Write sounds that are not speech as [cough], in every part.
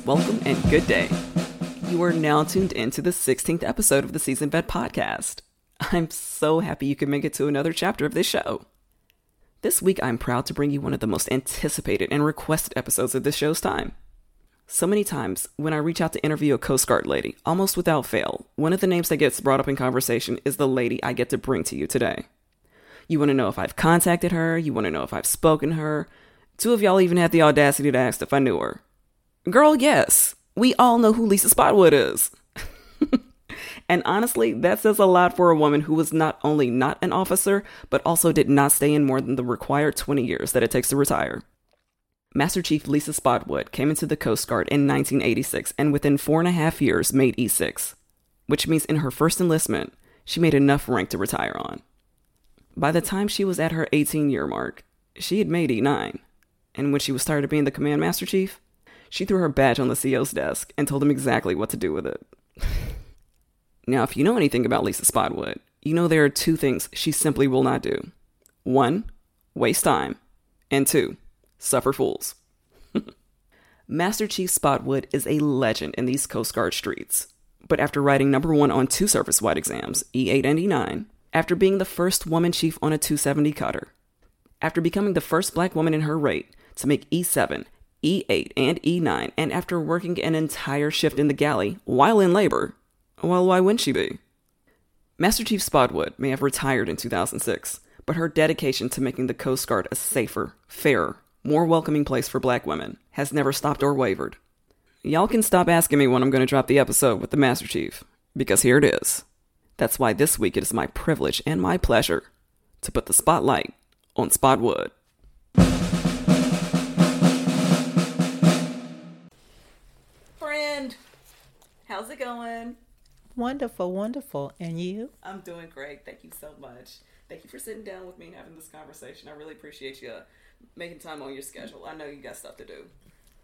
Welcome, and good day. You are now tuned into the 16th episode of the Season Vet Podcast. I'm so happy you could make it to another chapter of this show. This week, I'm proud to bring you one of the most anticipated and requested episodes of this show's time. So many times, when I reach out to interview a Coast Guard lady, almost without fail, one of the names that gets brought up in conversation is the lady I get to bring to you today. You want to know if I've contacted her, you want to know if I've spoken to her. Two of y'all even had the audacity to ask if I knew her. Girl, yes, we all know who Lisa Spotwood is. [laughs] and honestly, that says a lot for a woman who was not only not an officer, but also did not stay in more than the required 20 years that it takes to retire. Master Chief Lisa Spotwood came into the Coast Guard in 1986 and within four and a half years made E6, which means in her first enlistment, she made enough rank to retire on. By the time she was at her 18 year mark, she had made E9, and when she was tired of being the Command Master Chief, she threw her badge on the CO's desk and told him exactly what to do with it. [sighs] now, if you know anything about Lisa Spotwood, you know there are two things she simply will not do one, waste time, and two, suffer fools. [laughs] Master Chief Spotwood is a legend in these Coast Guard streets. But after writing number one on two service wide exams, E8 and E9, after being the first woman chief on a 270 cutter, after becoming the first black woman in her rate to make E7 E8, and E9, and after working an entire shift in the galley while in labor, well, why wouldn't she be? Master Chief Spotwood may have retired in 2006, but her dedication to making the Coast Guard a safer, fairer, more welcoming place for black women has never stopped or wavered. Y'all can stop asking me when I'm going to drop the episode with the Master Chief, because here it is. That's why this week it is my privilege and my pleasure to put the spotlight on Spotwood. How's it going? Wonderful, wonderful. And you? I'm doing great. Thank you so much. Thank you for sitting down with me and having this conversation. I really appreciate you making time on your schedule. I know you got stuff to do.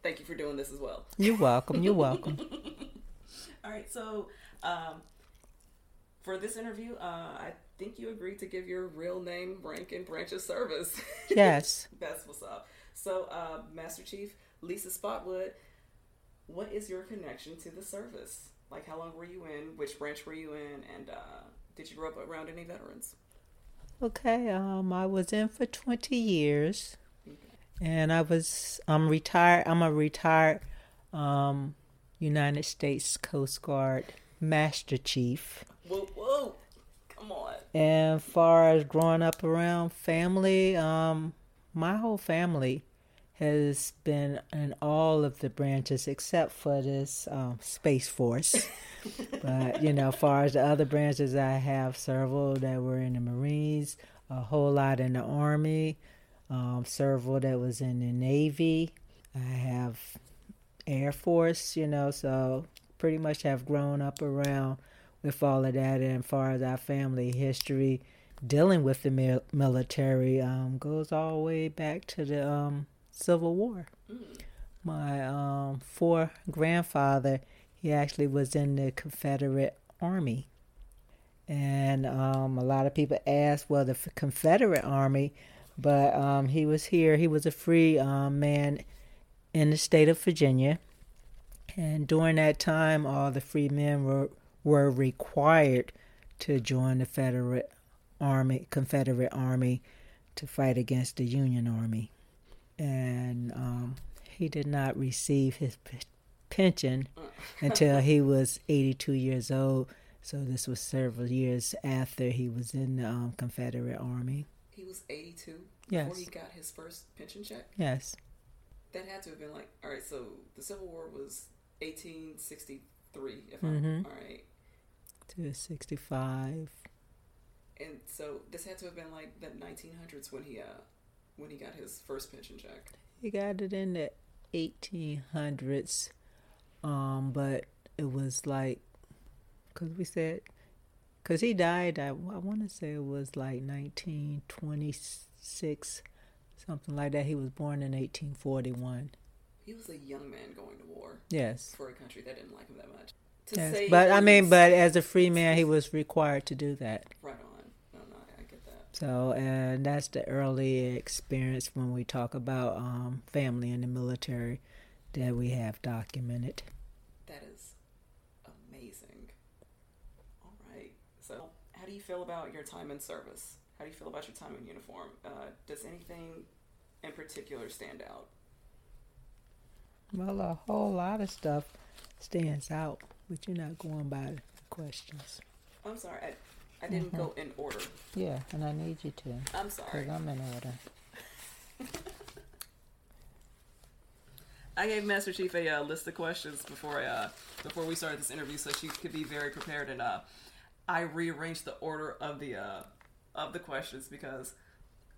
Thank you for doing this as well. You're welcome. You're welcome. [laughs] All right, so um, for this interview, uh, I think you agreed to give your real name, rank, and branch of service. [laughs] Yes. That's what's up. So, uh, Master Chief Lisa Spotwood, what is your connection to the service? Like, how long were you in? Which branch were you in? And uh, did you grow up around any veterans? Okay. Um, I was in for 20 years, and I was I'm retired. I'm a retired um, United States Coast Guard Master Chief. Whoa, whoa, come on. And far as growing up around family, um, my whole family has been in all of the branches except for this um, Space Force. [laughs] but, you know, as far as the other branches, I have several that were in the Marines, a whole lot in the Army, um, several that was in the Navy. I have Air Force, you know, so pretty much have grown up around with all of that. And as far as our family history, dealing with the mil- military um, goes all the way back to the um, Civil War. My um, four grandfather, he actually was in the Confederate Army. And um, a lot of people ask, well, the Confederate Army, but um, he was here. He was a free um, man in the state of Virginia. And during that time, all the free men were, were required to join the Federate Army, Confederate Army, to fight against the Union Army and um, he did not receive his p- pension until he was 82 years old. So this was several years after he was in the um, Confederate Army. He was 82 Yes. before he got his first pension check? Yes, That had to have been like, all right, so the Civil War was 1863, if Mhm. I'm all right. to 65. And so this had to have been like the 1900s when he uh when he got his first pension check. He got it in the 1800s, um, but it was like, because we said, because he died, I, I want to say it was like 1926, something like that. He was born in 1841. He was a young man going to war Yes. for a country that didn't like him that much. To Yes. say But I mean, but as a free man, he was required to do that. right on. No, no, I get that. So, and that's the early experience when we talk about um, family in the military. that we have documented. That is amazing. All right. So, how do you feel about your time in service? How do you feel about your time in uniform? Uh, does anything in particular stand out? Well, a whole lot of stuff stands out, but you're not going by the questions. I'm sorry, I, I didn't go in order. Yeah, and I need you to, I'm sorry. because I'm in order. [laughs] I gave Master Chief a uh, list of questions before I, uh, before we started this interview, so she could be very prepared. And uh, I rearranged the order of the uh, of the questions because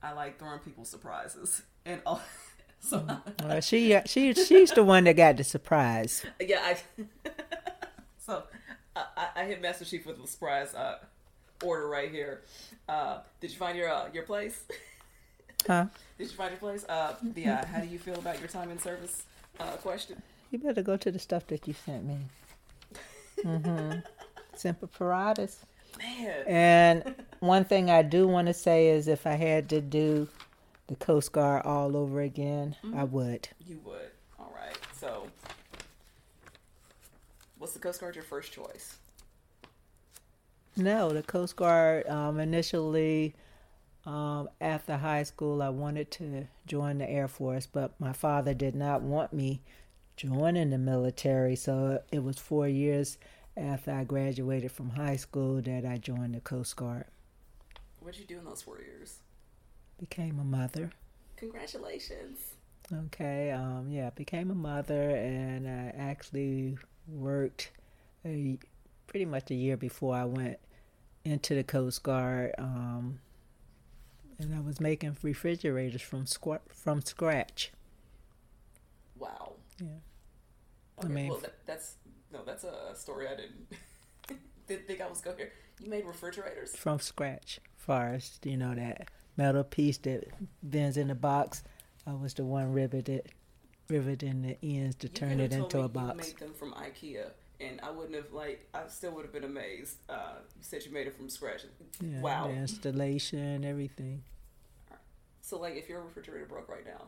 I like throwing people surprises. And all, [laughs] so [laughs] Well, she, she, she's the one that got the surprise. yeah, I so I, I- I hit Master Chief with a surprise uh, order right here. Uh, did you find your uh, your place? [laughs] Huh? Did you find your place? Uh, the uh, how do you feel about your time in service uh, question? You better go to the stuff that you sent me. Mm-hmm. [laughs] Semper Paratus. Man, And [laughs] one thing I do want to say is if I had to do the Coast Guard all over again, I would. you would. All right. So, what's the Coast Guard your first choice? No, the Coast Guard um, initially um, after high school, I wanted to join the Air Force, but my father did not want me joining the military. So it was four years after I graduated from high school that I joined the Coast Guard. What did you do in those four years? Became a mother. Congratulations. Okay, um, yeah, became a mother, and I actually worked a, pretty much a year before I went into the Coast Guard. Um, and I was making refrigerators from squ- from scratch. Wow. Yeah. I mean- well, that, that's no, that's a story I didn't [laughs] didn't think I was going to hear. You made refrigerators. From scratch, first, you know that metal piece that bends in the box. I was the one riveted, riveting the ends to You turn it into a box. You made them from IKEA, and I wouldn't have like. I still would have been amazed. Uh, you said you made it from scratch. Yeah, wow. the installation, everything. So, like, if your refrigerator broke right now,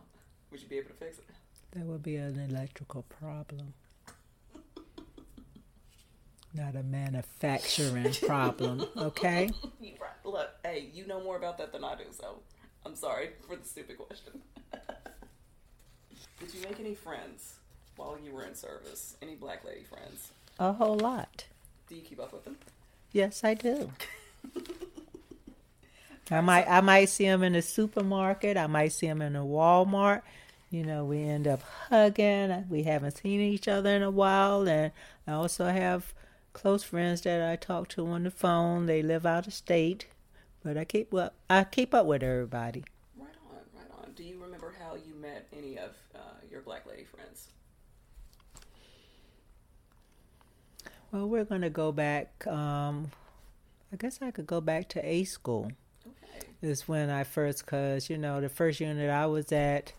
would you be able to fix it? That would be an electrical problem. Not a manufacturing [laughs] problem, okay? You [laughs] right. Look, hey, you know more about that than I do, so I'm sorry for the stupid question. [laughs] Did you make any friends while you were in service? Any black lady friends? A whole lot. Do you keep up with them? Yes, I do. [laughs] I might I might see them in the supermarket. I might see them in a Walmart. You know, we end up hugging. We haven't seen each other in a while, and I also have close friends that I talk to on the phone. They live out of state, but I keep up. I keep up with everybody. Right on, right on. Do you remember how you met any of uh, your black lady friends? Well, we're gonna go back. Um, I guess I could go back to A school. Okay. is when I first, cause you know the first unit I was at,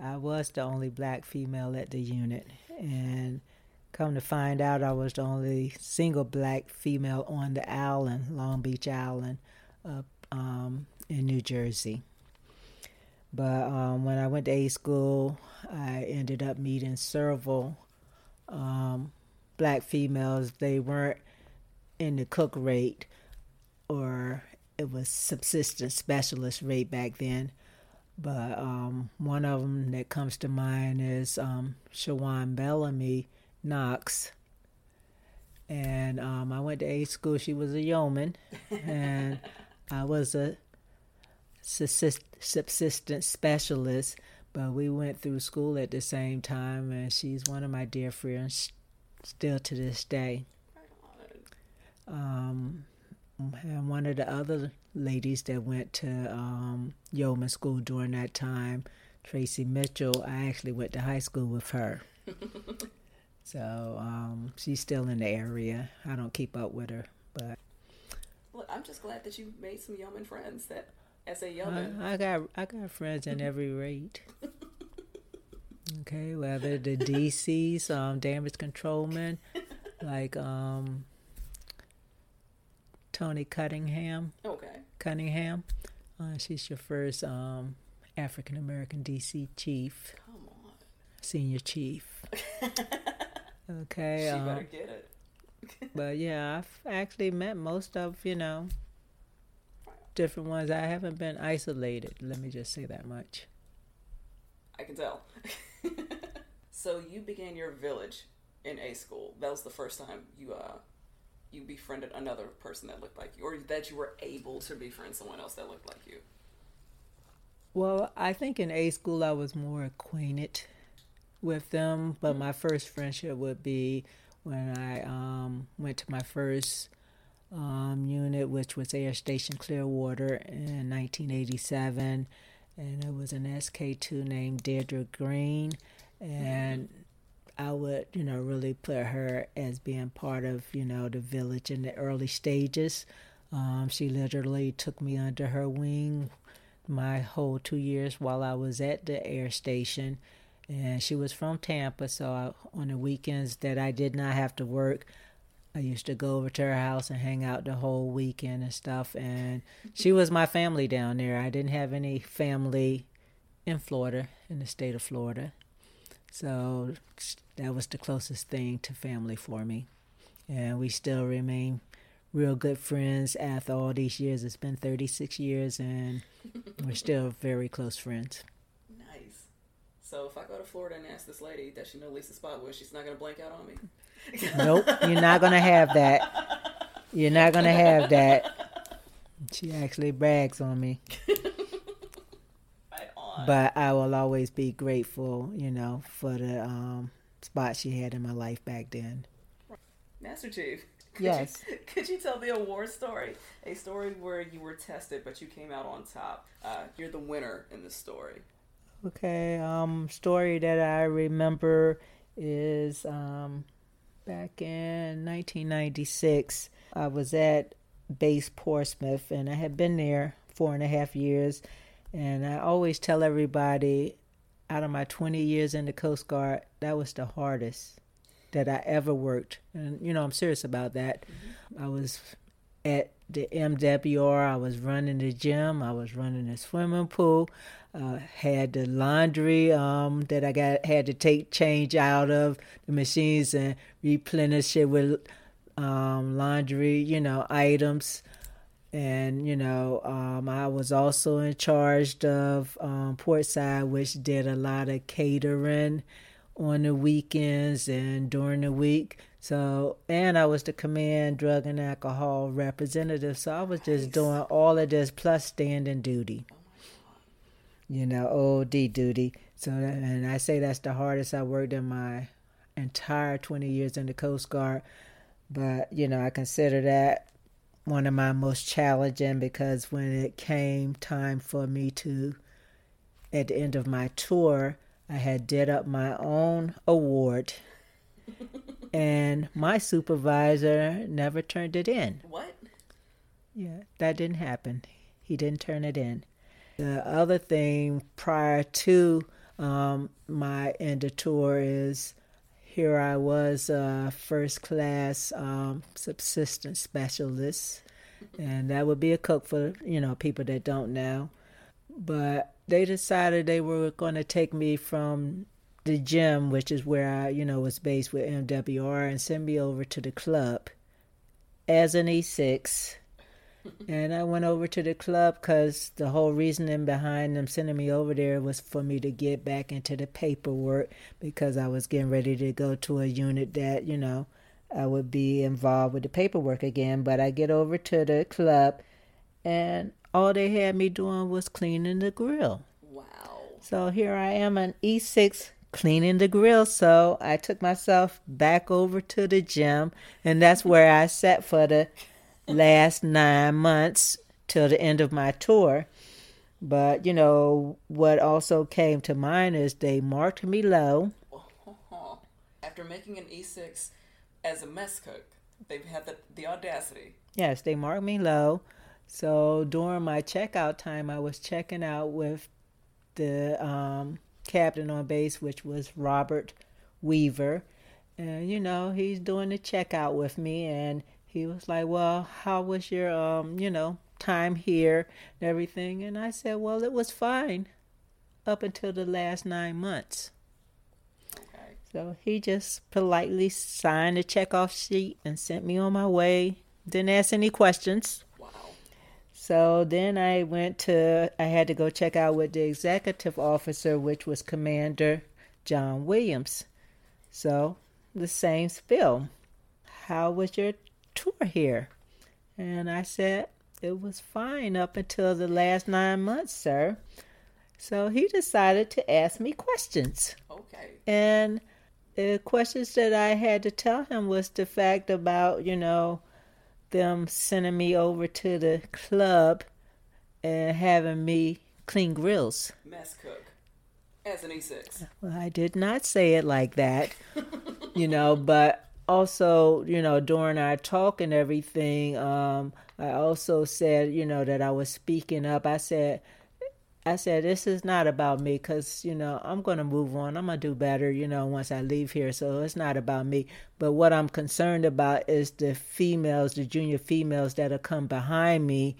I was the only black female at the unit, and come to find out, I was the only single black female on the island, Long Beach Island, up um, in New Jersey. But um, when I went to A school, I ended up meeting several um, black females. They weren't in the cook rate or it was subsistence specialist rate back then. But um, one of them that comes to mind is um, Shawan Bellamy Knox. And um, I went to A school. She was a yeoman, and [laughs] I was a subsistence specialist. But we went through school at the same time, and she's one of my dear friends still to this day. Um, and one of the other ladies that went to um, Yeoman School during that time, Tracy Mitchell, I actually went to high school with her. [laughs] so um, she's still in the area. I don't keep up with her, but Look, I'm just glad that you made some yeoman friends. That as a I, yeoman, I got I got friends in every rate. [laughs] Okay, whether the DCs, um, damage controlmen, like um, Tony Cunningham, okay. Cunningham. Uh, she's your first um, African American DC chief. Come on. senior chief. [laughs] okay. She um, better get it. [laughs] but yeah, I've actually met most of, you know, different ones. I haven't been isolated. Let me just say that much. I can tell. [laughs] [laughs] so you began your village in A school. That was the first time you uh you befriended another person that looked like you, or that you were able to befriend someone else that looked like you. Well, I think in A school I was more acquainted with them, but my first friendship would be when I um, went to my first um, unit, which was Air Station Clearwater in 1987, and it was an SK2 named Deirdre Green, and I would, you know, really put her as being part of, you know, the village in the early stages. Um, she literally took me under her wing my whole two years while I was at the air station. And she was from Tampa, so I, on the weekends that I did not have to work, I used to go over to her house and hang out the whole weekend and stuff. And she was my family down there. I didn't have any family in Florida, in the state of Florida. So that was the closest thing to family for me. And we still remain real good friends after all these years. It's been 36 years, and we're still very close friends. Nice. So if I go to Florida and ask this lady, does she know Lisa Spotwood? She's not gonna blank out on me. Nope, you're not gonna have that. You're not gonna have that. She actually brags on me. right on. But I will always be grateful, you know, for the um, spot she had in my life back then. Master Chief. Could Yes. You, could you tell the award story? A story where you were tested, but you came out on top. Uh, you're the winner in this story. Okay, um, story that I remember is um, back in 1996. I was at base Portsmouth, and I had been there four and a half years. And I always tell everybody, out of my 20 years in the Coast Guard, that was the hardest that I ever worked. And, you know, I'm serious about that. I was at the MWR, I was running the gym, I was running the swimming pool, uh, had the laundry um, that I got had to take change out of the machines and replenish it with um, laundry, you know, items. And, you know, um, I was also in charge of um, Portside, which did a lot of catering on the weekends and during the week. So, and I was the command drug and alcohol representative. So I was just doing all of this plus standing duty, oh you know, OD duty. So, that, and I say that's the hardest I worked in my entire 20 years in the Coast Guard. But, you know, I consider that one of my most challenging because when it came time for me to, at the end of my tour, I had did up my own award, [laughs] and my supervisor never turned it in. What? Yeah, that didn't happen. He didn't turn it in. The other thing prior to um, my end of tour is here I was a first class um, subsistence specialist, and that would be a cook for you know people that don't know. But they decided they were going to take me from the gym, which is where I you know was based with MWR, and send me over to the club as an E6 and I went over to the club because the whole reasoning behind them sending me over there was for me to get back into the paperwork because I was getting ready to go to a unit that, you know, I would be involved with the paperwork again. But I get over to the club and all they had me doing was cleaning the grill. Wow. So here I am an E6 cleaning the grill. So I took myself back over to the gym, and that's where I sat for the last nine months till the end of my tour. But you know what also came to mind is they marked me low. [laughs] After making an E6 as a mess cook, they've had the, the audacity. Yes, they marked me low. So during my checkout time, I was checking out with the um, captain on base, which was Robert Weaver. And, you know, he's doing the checkout with me. And he was like, Well, how was your, um, you know, time here and everything? And I said, Well, it was fine up until the last nine months. So he just politely signed the checkoff sheet and sent me on my way. Didn't ask any questions. So then I went to, I had to go check out with the executive officer, which was Commander John Williams. So the same spill. How was your tour here? And I said, it was fine up until the last nine months, sir. So he decided to ask me questions. Okay. And the questions that I had to tell him was the fact about, you know, them sending me over to the club and having me clean grills. Mess cook. As an E6. Well, I did not say it like that, [laughs] you know, but also, you know, during our talk and everything, um, I also said, you know, that I was speaking up. I said, I said, this is not about me because, you know, I'm going to move on. I'm going to do better, you know, once I leave here. So it's not about me. But what I'm concerned about is the females, the junior females that have come behind me.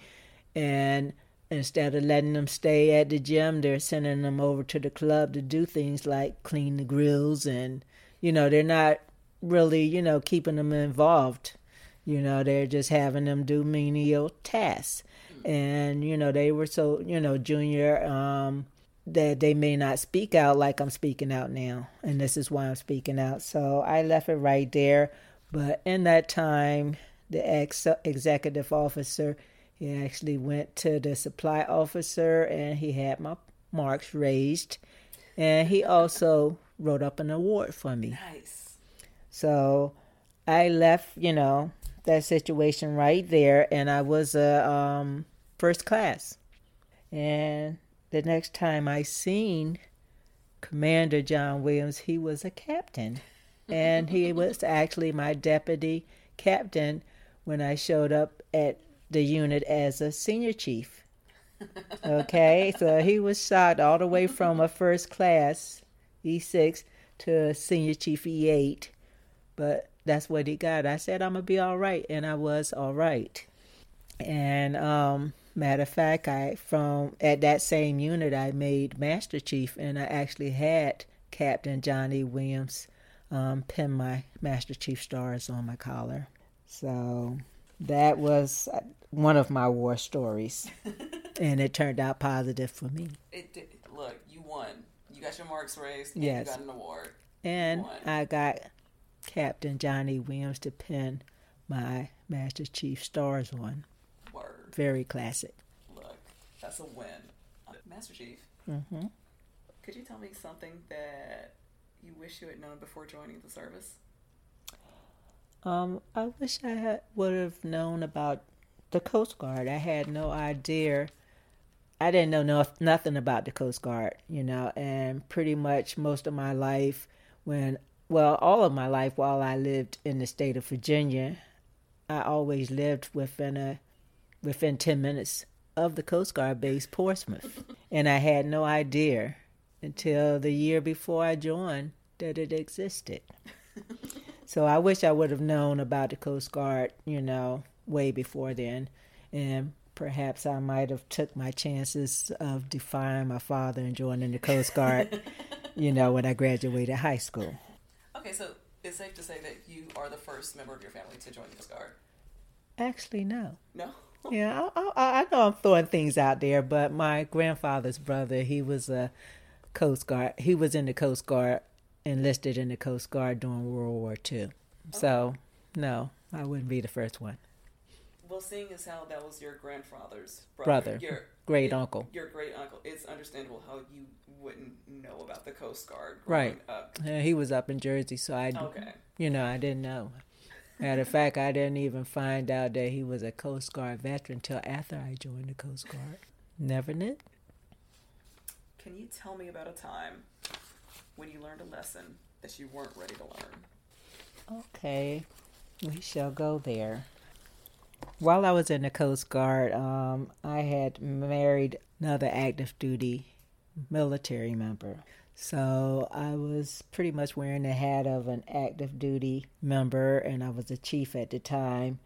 And instead of letting them stay at the gym, they're sending them over to the club to do things like clean the grills. And, you know, they're not really, you know, keeping them involved. You know, they're just having them do menial tasks and you know they were so you know junior um that they may not speak out like I'm speaking out now. And this is why I'm speaking out. So I left it right there. But in that time the ex executive officer he actually went to the supply officer and he had my marks raised. And he also wrote up an award for me. Nice. so I left you know that situation right there and I was a um first class. And the next time I seen Commander John Williams, he was a captain. And he [laughs] was actually my deputy captain when I showed up at the unit as a senior chief. Okay, so he was shot all the way from a first class E6 to a senior chief E8. But that's what he got. I said I'm gonna be all right, and I was all right. And um, Matter of fact, I from at that same unit I made Master Chief, and I actually had Captain Johnny Williams um, pin my Master Chief stars on my collar. So that was uh, one of my war stories, [laughs] and it turned out positive for me. It did. Look, you won. You got your marks raised. And Yes. You got an award. And I got Captain Johnny Williams to pin my Master Chief stars on. Word. Very classic. Look, that's a win. Master Chief, hmm could you tell me something that you wish you had known before joining the service? Um, I wish I had would have known about the Coast Guard. I had no idea. I didn't know no, nothing about the Coast Guard, you know, and pretty much most of my life, when well, all of my life while I lived in the state of Virginia, I always lived within a within ten minutes of the Coast Guard base, Portsmouth, [laughs] and I had no idea until the year before I joined that it existed. [laughs] So I wish I would have known about the Coast Guard, you know, way before then, and perhaps I might have took my chances of defying my father and joining the Coast Guard, [laughs] you know, when I graduated high school. Okay, so it's safe to say that you are the first member of your family to join the Coast Guard. Actually, no. No. [laughs] Yeah, I, I, I know I'm throwing things out there, but my grandfather's brother, he was a Coast Guard. He was in the Coast Guard, enlisted in the Coast Guard during World War II. So, no, I wouldn't be the first one. Well, seeing as how that was your grandfather's brother, Brother, your great uncle. your great uncle, it's understandable how you wouldn't know about the Coast Guard Right. up. Yeah, he was up in Jersey, so I, Okay. you know, I didn't know. Matter of fact, I didn't even find out that he was a Coast Guard veteran till after I joined the Coast Guard. Never knew. Can you tell me about a time when you learned a lesson that you weren't ready to learn? Okay, we shall go there. While I was in the Coast Guard, um, I had married another active duty military member. So I was pretty much wearing the hat of an active duty member, and I was a chief at the time,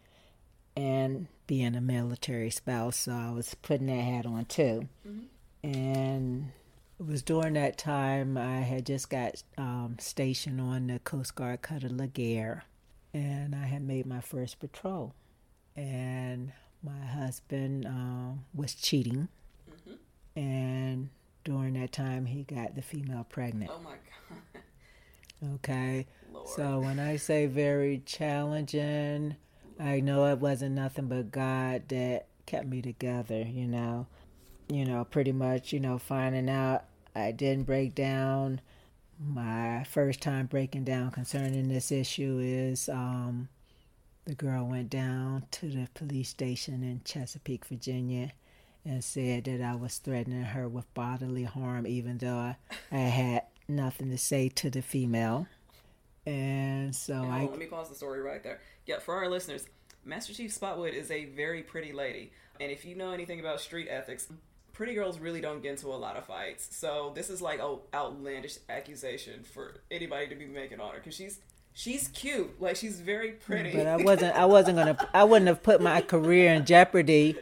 and being a military spouse, so I was putting that hat on too. And it was during that time I had just got um, stationed on the Coast Guard cutter Legare, and I had made my first patrol. And my husband um, was cheating, mm-hmm. and during that time he got the female pregnant. Oh my god. Okay. Lord. So when I say very challenging, I know it wasn't nothing but God that kept me together, you know. You know, pretty much, you know, finding out I didn't break down. My first time breaking down concerning this issue is um, the girl went down to the police station in Chesapeake, Virginia, and said that I was threatening her with bodily harm, even though I, I had nothing to say to the female. And so and I. let me pause the story right there. Yeah, for our listeners, Master Chief Spotwood is a very pretty lady. And if you know anything about street ethics, pretty girls really don't get into a lot of fights. So this is like an outlandish accusation for anybody to be making on her because she's she's cute, like she's very pretty. But I wasn't I wasn't gonna I wouldn't have put my career in jeopardy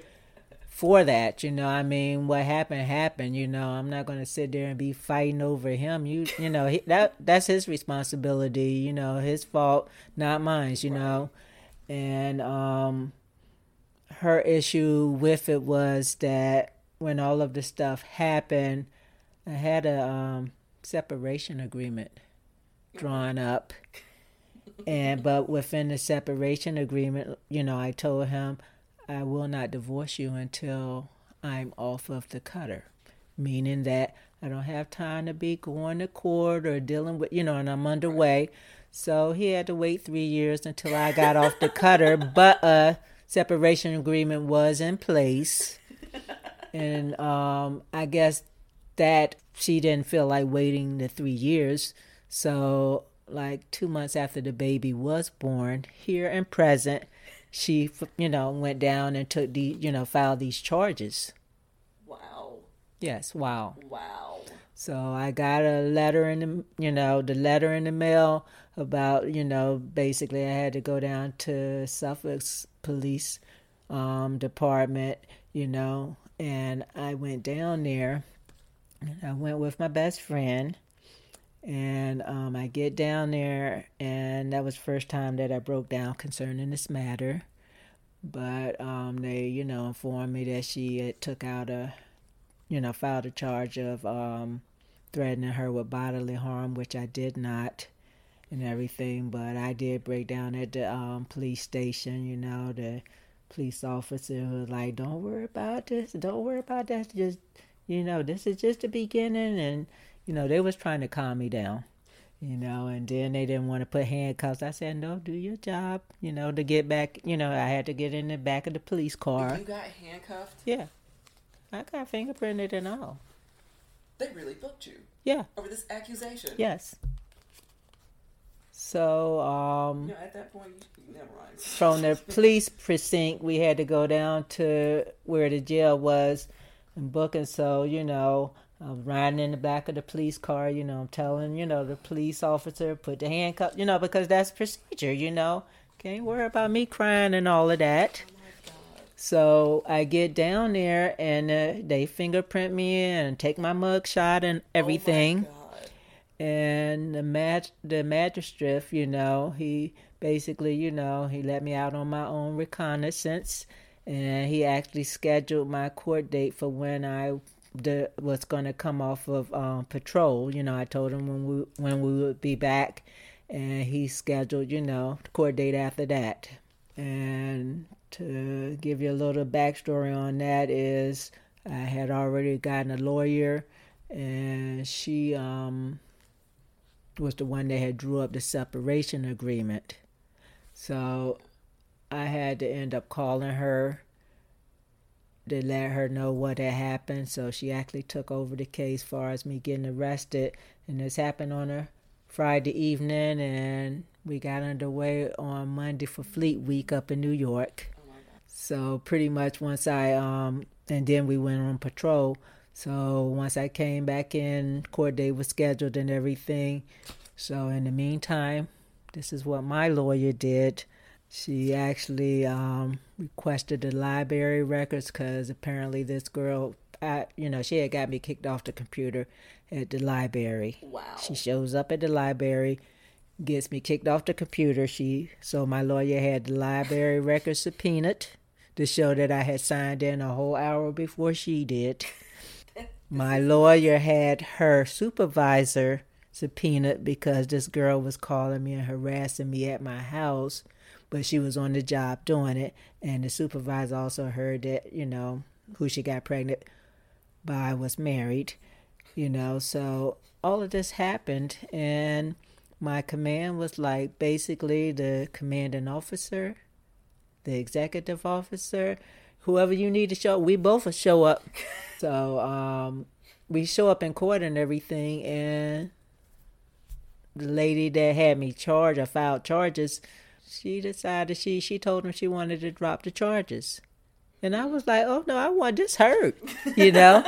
for that. You know, I mean, what happened happened. You know, I'm not gonna sit there and be fighting over him. You you know he, that that's his responsibility. You know, his fault, not mine. You right. know, and um, her issue with it was that when all of the stuff happened, I had a um, separation agreement drawn up. [laughs] And but within the separation agreement, you know, I told him I will not divorce you until I'm off of the cutter, meaning that I don't have time to be going to court or dealing with, you know, and I'm underway. So he had to wait three years until I got off the cutter, [laughs] but a separation agreement was in place and um, I guess that she didn't feel like waiting the three years. So, like two months after the baby was born, here and present, she, you know, went down and took the, you know, filed these charges. Wow. Yes. Wow. Wow. So I got a letter in the, you know, the letter in the mail about, you know, basically I had to go down to Suffolk police um, department, you know, and I went down there. And I went with my best friend, and um, I get down there, and that was first time that I broke down concerning this matter. But um, they, you know, informed me that she took out a, you know, filed a charge of um, threatening her with bodily harm, which I did not, and everything. But I did break down at the um, police station, you know, the police officer was like, "Don't worry about this. Don't worry about that. Just you know, this is just the beginning." And you know, they was trying to calm me down. You know, and then they didn't want to put handcuffs. I said, "No, do your job." You know, to get back. You know, I had to get in the back of the police car. You got handcuffed. Yeah, I got fingerprinted and all. They really booked you. Yeah. Over this accusation. Yes. So, um, you know, at that point, never mind. [laughs] from the police precinct, we had to go down to where the jail was and book. And so, you know, I'm riding in the back of the police car. You know, I'm telling you know the police officer put the handcuff. You know, because that's procedure. You know, can't worry about me crying and all of that. Oh so I get down there and uh, they fingerprint me and take my mug shot and oh everything. Oh and the mag- the magistrate, you know, he basically, you know, he let me out on my own reconnaissance, and he actually scheduled my court date for when I the, was going to come off of um, patrol. You know, I told him when we when we would be back, and he scheduled, you know, the court date after that. And to give you a little backstory on that is, I had already gotten a lawyer, and she um was the one that had drew up the separation agreement. So I had to end up calling her to let her know what had happened. So she actually took over the case far as me getting arrested. And this happened on a Friday evening and we got underway on Monday for Fleet Week up in New York. So pretty much once I um and then we went on patrol. So once I came back in, court date was scheduled and everything. So in the meantime, this is what my lawyer did. She actually um, requested the library records because apparently this girl I, you know, she had got me kicked off the computer at the library. Wow. She shows up at the library, gets me kicked off the computer. She so my lawyer had the library records subpoenaed to show that I had signed in a whole hour before she did. [laughs] My lawyer had her supervisor subpoenaed because this girl was calling me and harassing me at my house, but she was on the job doing it. And the supervisor also heard that, you know, who she got pregnant by was married, you know. So all of this happened, and my command was like basically the commanding officer, the executive officer, whoever you need to show. We both show up. [laughs] so um, we show up in court and everything, and the lady that had me charged or filed charges, she decided she she told him she wanted to drop the charges. And I was like, oh no, I want this hurt, you know?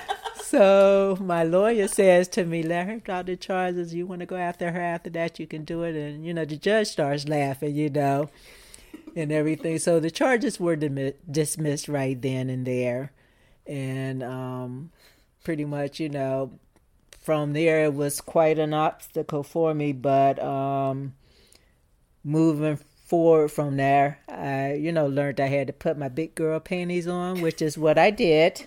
[laughs] so my lawyer says to me, let her drop the charges. You want to go after her after that, you can do it. And, you know, the judge starts laughing, you know, and everything. So the charges were dim- dismissed right then and there. And um, pretty much, you know, from there, it was quite an obstacle for me. But um, moving forward from there, I, you know, learned I had to put my big girl panties on, which is what I did.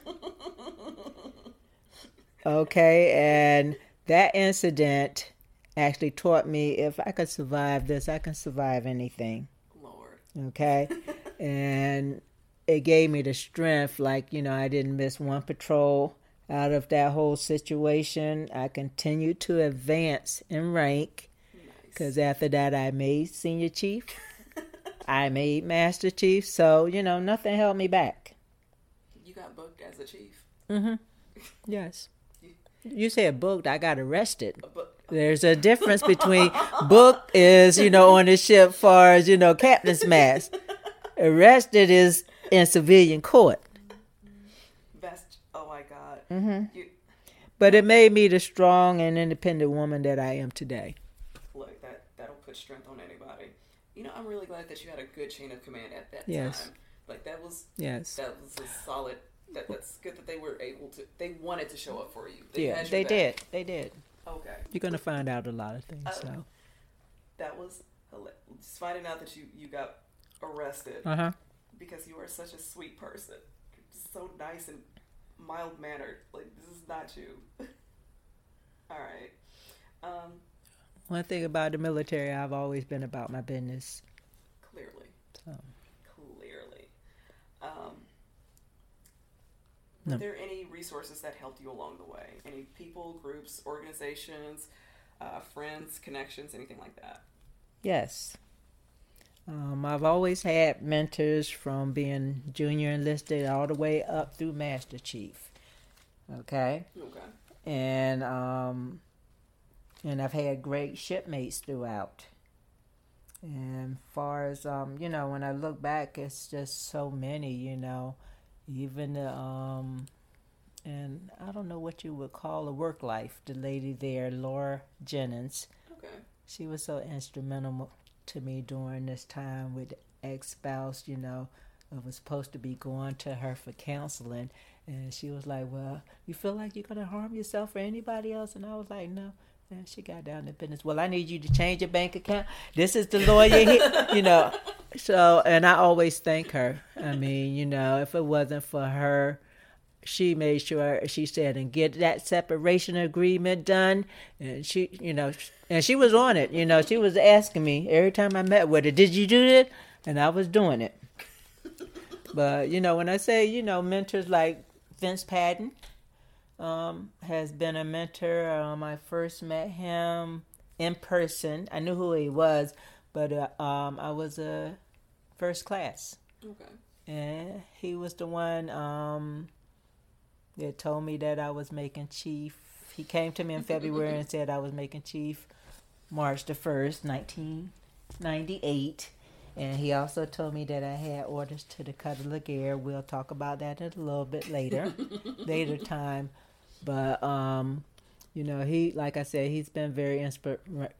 Okay, and that incident actually taught me if I could survive this, I can survive anything. Lord. Okay, [laughs] and it gave me the strength, like, you know, I didn't miss one patrol out of that whole situation. I continued to advance in rank because after that, I made senior chief. I made Master Chief, so you know nothing held me back. You got booked as a chief. Mm-hmm. Yes. You said booked. I got arrested. But There's a difference between book is you know on the ship far as you know captain's mast. Arrested is in civilian court. best. Oh my God. Mm-hmm. You But it made me the strong and independent woman that I am today. Look that that'll put strength on anybody. You know, I'm really glad that you had a good chain of command at that Yes. time. Like that was Yes. that was a solid. That that's good that they were able to. They wanted to show up for you. They Yeah, they back. did. They did. Okay. You're gonna find out a lot of things. Oh. So. That was just finding out that you you got arrested Uh huh. because you are such a sweet person. So nice and mild mannered. Like this is not you. [laughs] All right. Um. One thing about the military, I've always been about my business. Clearly. So. Clearly. Um. Were there any resources that helped you along the way? Any people, groups, organizations, uh, friends, connections, anything like that? Yes. Um, I've always had mentors from being junior enlisted all the way up through Master Chief. Okay. Okay. And um, and I've had great shipmates throughout. And far as um, you know, when I look back, it's just so many. You know, even the um, and I don't know what you would call a work life. The lady there, Laura Jennings Okay. she was so instrumental to me during this time with ex spouse, you know, I was supposed to be going to her for counseling and she was like, Well, you feel like you're gonna harm yourself or anybody else? And I was like, No. And she got down to business. Well, I need you to change your bank account. This is the lawyer here you know. [laughs] So and I always thank her. I mean, you know, if it wasn't for her she made sure she said and get that separation agreement done and she you know and she was on it you know she was asking me every time i met with her did you do it and i was doing it but you know when i say you know mentors like vince patton um, has been a mentor um, i first met him in person i knew who he was but uh, um, i was a first class Okay. and he was the one um, that told me that I was making chief. He came to me in February and [laughs] said I was making chief March the 1st, 1998. And he also told me that I had orders to the Cutter Legare. We'll talk about that a little bit later, [laughs] later time. But, um, you know, he, like I said, he's been very inspir-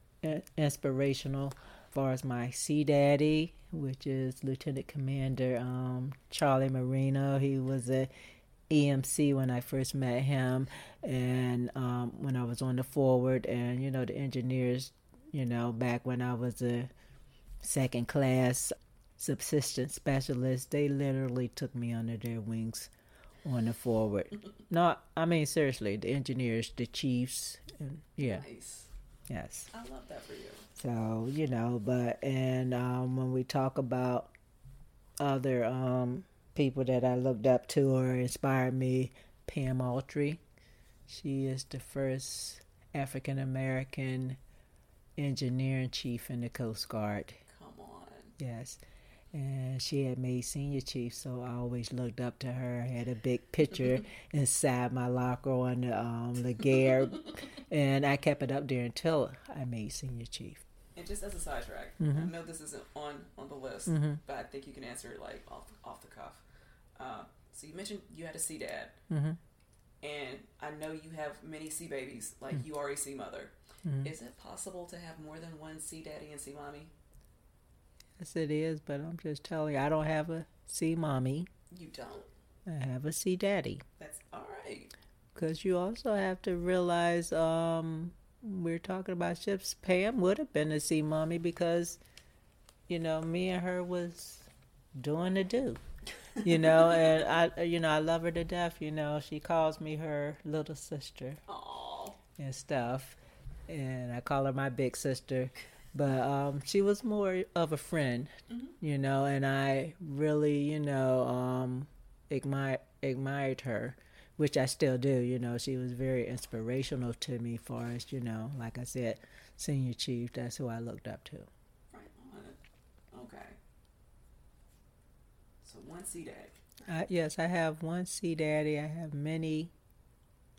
inspirational as far as my Sea Daddy, which is Lieutenant Commander um, Charlie Marino. He was a EMC when I first met him, and um, when I was on the forward, and you know the engineers, you know back when I was a second class subsistence specialist, they literally took me under their wings on the forward. [laughs] no, I mean seriously, the engineers, the chiefs, and yeah, Nice. yes. I love that for you. So you know, but and um, when we talk about other um, people that I looked up to or inspired me, Pam Altry, she is the first African American engineer in chief in the Coast Guard. Yes. And she had made senior chief, so I always looked up to her. I had a big picture [laughs] inside my locker on the um, Legare, and I kept it up there until I made senior chief. And just as a sidetrack, Mhm. I know this isn't on on the list, Mhm. but I think you can answer it like off off the cuff. Uh, so you mentioned you had a sea dad, Mm-hmm. and I know you have many sea babies, like Mm. you are a sea mother. Mhm. Is it possible to have more than one sea daddy and sea mommy? Yes, it is, but I'm just telling you, I don't have a sea mommy. You don't. I have a sea daddy. That's all right. Because you also have to realize, um, we're talking about ships. Pam would have been a sea mommy because, you know, me and her was doing the do. You know, [laughs] and I, you know, I love her to death. You know, she calls me her little sister. Aw. and stuff. And I call her my big sister. But um, she was more of a friend, Mhm. you know, and I really, you know, um, admire, admired her, which I still do. You know, she was very inspirational to me, far as, you know, like I said, senior chief, that's who I looked up to. Right on. Okay. So one sea dad. I, yes, I have one sea daddy. I have many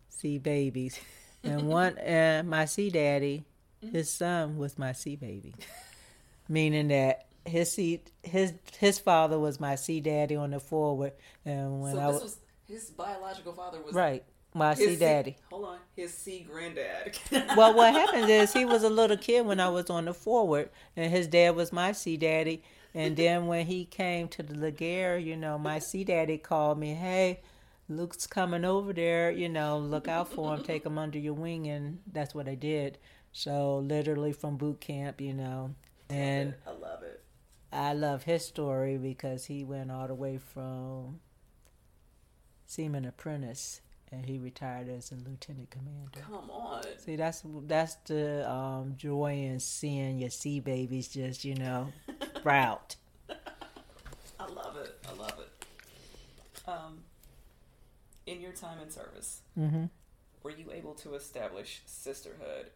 sea babies, [laughs] and one and my sea daddy, Mm-hmm. his son was my sea baby, [laughs] meaning that his sea his his father was my sea daddy on the forward, and when so I this was was his biological father was right, my sea daddy. Hold on, his sea granddad. [laughs] well, what happened is he was a [laughs] little kid when I was on the forward, and his dad was my sea daddy. And then when he came to the Legare, you know, my sea daddy called me, "Hey, Luke's coming over there. You know, look out for him. Take him under your wing." And that's what I did. So literally from boot camp, you know, and I love it. I love his story because he went all the way from seaman apprentice, and he retired as a lieutenant commander. Come on. See, that's that's the um, joy in seeing your sea babies just you know [laughs] sprout. I love it. I love it. Um, in your time in service, Mm-hmm. were you able to establish sisterhood?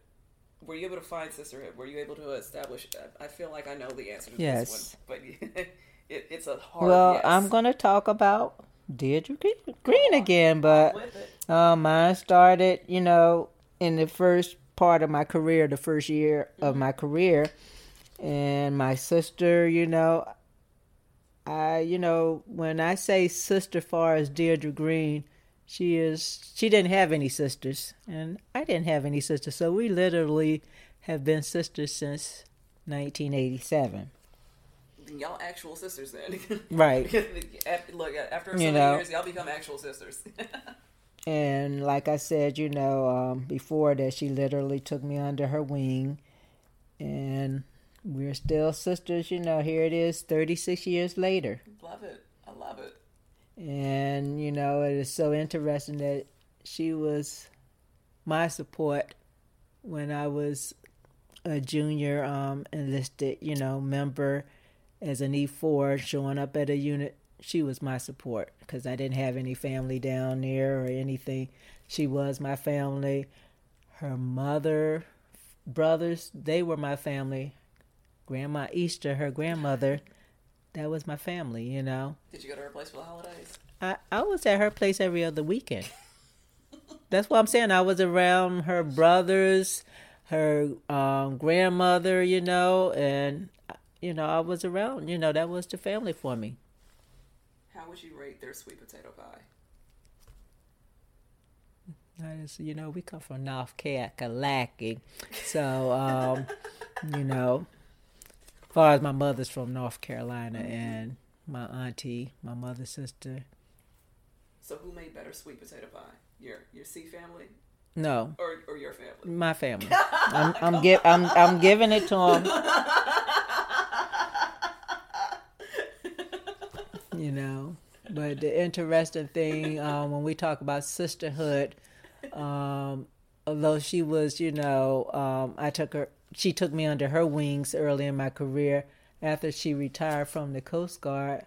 Were you able to find sisterhood? Were you able to establish? I feel like I know the answer to Yes. this one, but [laughs] it, it's a hard. Well, yes. I'm gonna talk about Deirdre Green- again, but um, mine started, you know, in the first part of my career, the first year of my career, and my sister, you know, I, you know, when I say sister, far as Deirdre Green, she is. She didn't have any sisters, and I didn't have any sisters, so we literally have been sisters since 1987. Y'all actual sisters then. [laughs] Right. Look, after so You know. years, y'all become actual sisters. [laughs] And like I said, you know, um, before that, she literally took me under her wing, and we're still sisters. You know, here it is, 36 years later. love it. I love it. And, you know, it is so interesting that she was my support when I was a junior um, enlisted, you know, member as an E4 showing up at a unit. She was my support because I didn't have any family down there or anything. She was my family. Her mother, brothers, they were my family. Grandma Easter, her grandmother, that was my family, you know. Did you go to her place for the holidays? I, I was at her place every other weekend. That's what I'm saying. I was around her brothers, her um, grandmother, you know, and you know I was around. You know that was the family for me. How would you rate their sweet potato pie? I just, you know, we come from North Kakalaki, so um, you know, far as my mother's from North Carolina, and my auntie, my mother's sister, So who made better sweet potato pie? Your your sea family No, or or your family? my family. [laughs] I'm I'm, gi- I'm I'm giving it to them. [laughs] You know, but the interesting thing um, when we talk about sisterhood, um, although she was, you know, um, I took her, she took me under her wings early in my career. After she retired from the Coast Guard,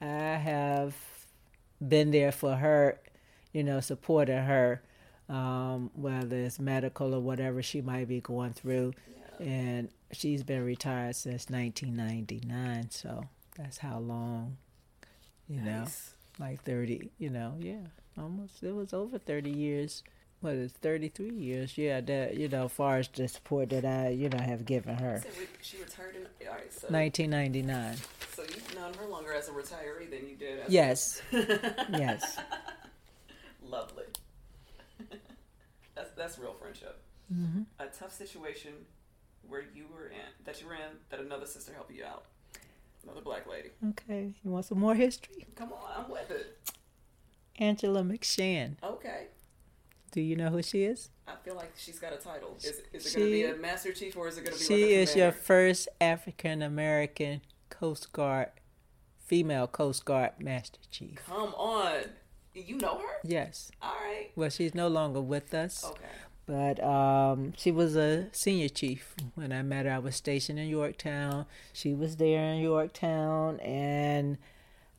I have been there for her, you know, supporting her, um, whether it's medical or whatever she might be going through. And she's been retired since 1999, so that's how long, you know, like 30, you know, yeah, almost, it was over 30 years. What is 33 years? Yeah, that, you know, as far as the support that I, you know, have given her. So she retired in all right. So 1999. so you've known her longer as a retiree than you did. As Yes. [laughs] yes. Lovely. [laughs] that's that's real friendship. hmm A tough situation where you were in that you were in that another sister helped you out. Another black lady. Okay. You want some more history? Come on, I'm with it. Angela McShan. Okay. Do you know who she is? I feel like she's got a title. Is, is it going to be a master chief or is it going to be She like is your first African American Coast Guard, female Coast Guard Master Chief. Come on. You know her? Yes. All right. Well, she's no longer with us, Okay. but um, she was a senior chief when I met her. I was stationed in Yorktown. She was there in Yorktown, and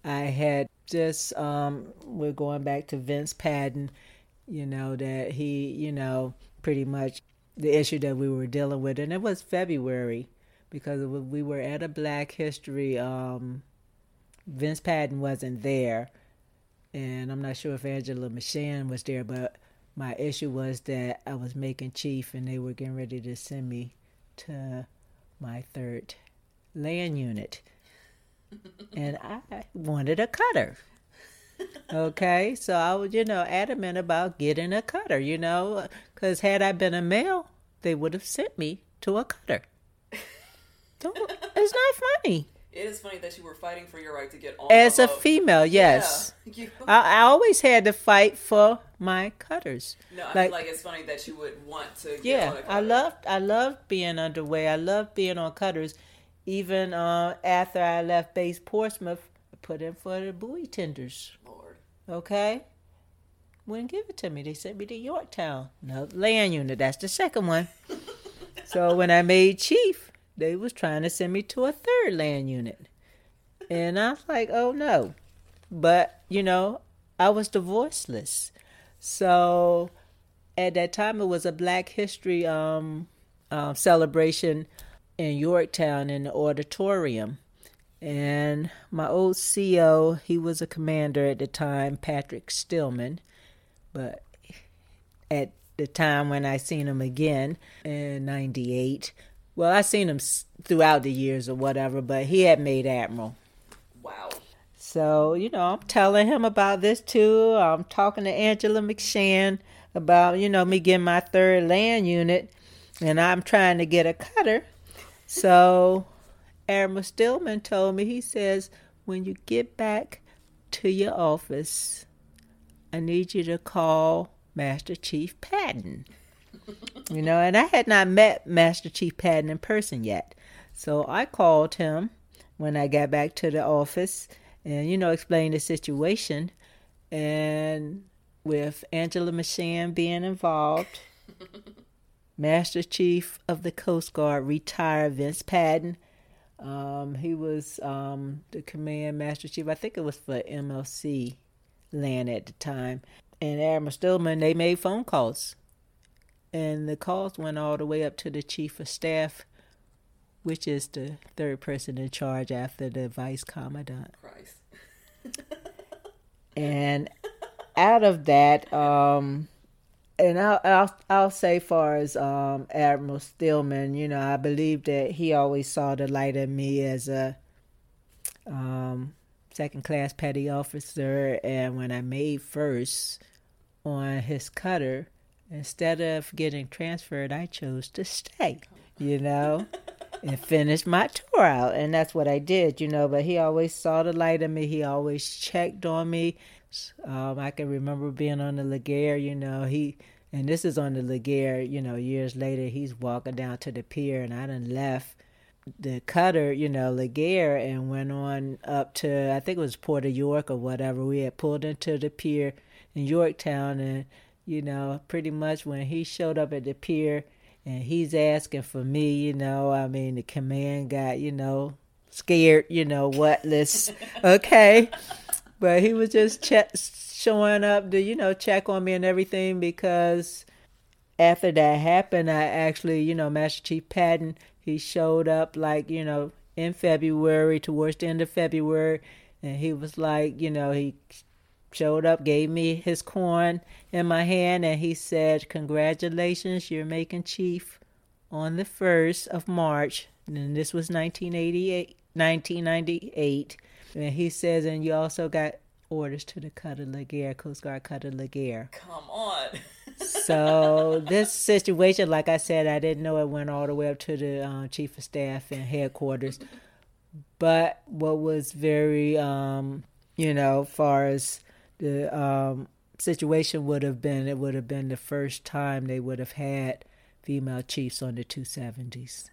I had just um, we're going back to Vince Patton. You know that he, you know, pretty much the issue that we were dealing with, and it was February because we were at a Black History. Um, Vince Patton wasn't there, and I'm not sure if Angela McShan was there, but my issue was that I was making chief, and they were getting ready to send me to my third land unit, [laughs] and I wanted a cutter. Okay, so I was, you know, adamant about getting a cutter, you know, because had I been a male, they would have sent me to a cutter. Don't, it's not funny. It is funny that you were fighting for your right to get on As a female, yes. [laughs] Yeah. I, I always had to fight for my cutters. no, I like- like it's funny that you would want to. Get Yeah, on a I loved I loved being underway. I loved being on cutters. Even uh, after I left base Portsmouth, put in for the buoy tenders. Lord. Okay, wouldn't give it to me. They sent me to Yorktown. No land unit. That's the second one. [laughs] so when I made chief, they was trying to send me to a third land unit, and I was like, oh no. But you know, I was divorceless, so at that time it was a Black History um, uh, celebration in Yorktown in the auditorium. And my old CO, he was a commander at the time, Patrick Stillman. But at the time when I seen him again in 98, well, I seen him throughout the years or whatever, but he had made Admiral. Wow. So, you know, I'm telling him about this too. I'm talking to Angela McShan about, you know, me getting my third land unit and I'm trying to get a cutter. So, Admiral Stillman told me, he says, when you get back to your office, I need you to call Master Chief Patton. [laughs] you know, and I had not met Master Chief Patton in person yet. So I called him when I got back to the office and, you know, explained the situation. And with Angela McShan being involved, [laughs] Master Chief of the Coast Guard, retired Vince Patton. Um, he was um, the command master chief. I think it was for MLC Lant at the time. And Admiral Stillman, they made phone calls. And the calls went all the way up to the chief of staff, which is the third person in charge after the vice commandant. Christ. And out of that, um, and I'll, I'll I'll say, far as um, Admiral Stillman, you know, I believe that he always saw the light in me as a um, second class petty officer, and when I made first on his cutter, instead of getting transferred, I chose to stay. You know. [laughs] and finish my tour out. And that's what I did, you know. But he always saw the light in me. He always checked on me. Um, I can remember being on the Legare, you know, he, and this is on the Legare, you know, years later, he's walking down to the pier, and I done left the cutter, you know, Legare, and went on up to, I think it was Port of York or whatever. We had pulled into the pier in Yorktown, and, you know, pretty much when he showed up at the pier and he's asking for me, you know, I mean, the command got, you know, scared, you know, what, let's, [laughs] okay. But he was just showing up to, you know, check on me and everything because after that happened, I actually, you know, Master Chief Patton, he showed up like, you know, in February, towards the end of February, and he was like, you know, he showed up, gave me his coin in my hand, and he said, Congratulations, you're making chief on the 1st of March. And this was 1988, 1998. And he says, and you also got orders to the Cutter Legare, Coast Guard Cutter Legare. Come on. so [laughs] this situation, like I said, I didn't know it went all the way up to the uh, chief of staff and headquarters. But what was very, um, you know, far as the um, situation would have been, it would have been the first time they would have had female chiefs on the 270s.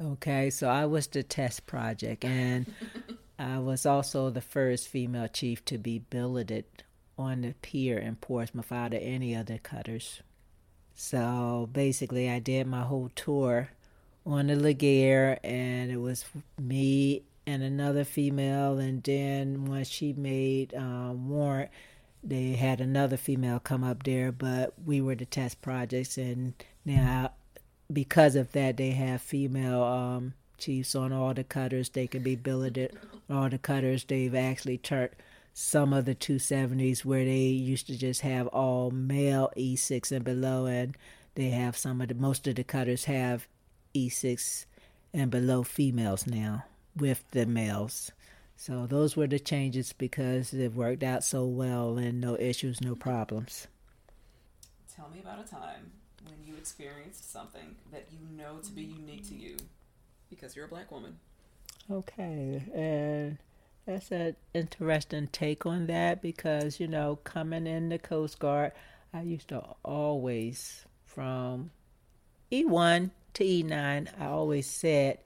Okay, so I was the test project, and [laughs] I was also the first female chief to be billeted on the pier in Portsmouth out of any other cutters. So basically, I did my whole tour on the Legare, and it was me and another female. And then once she made um, warrant, they had another female come up there, but we were the test projects, and now because of that, they have female um, chiefs on all the cutters. They can be billeted on all the cutters. They've actually turned some of the 270s where they used to just have all male E6 and below, and they have some of the most of the cutters have E6 and below females now with the males. So those were the changes because it worked out so well and no issues, no problems. Tell me about a time when you experienced something that you know to be unique to you because you're a black woman. Okay, and that's an interesting take on that because, you know, coming in the Coast Guard, I used to always, from E1 to E9, I always said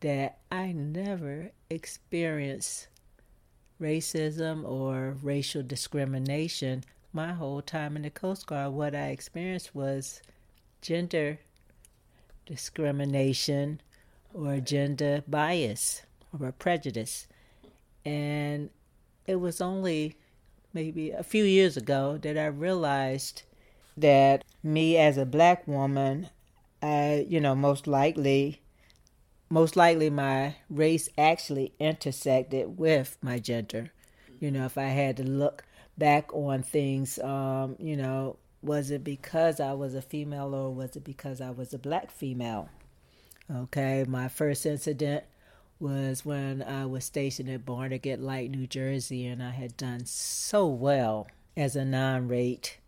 that I never experienced racism or racial discrimination my whole time in the Coast Guard. What I experienced was gender discrimination or gender bias or a prejudice. And it was only maybe a few years ago that I realized that me as a black woman, I, you know, most likely, most likely my race actually intersected with my gender. You know, if I had to look back on things, um, you know, was it because I was a female or was it because I was a black female? Okay, my first incident was when I was stationed at Barnegat Light, New Jersey, and I had done so well as a non rate.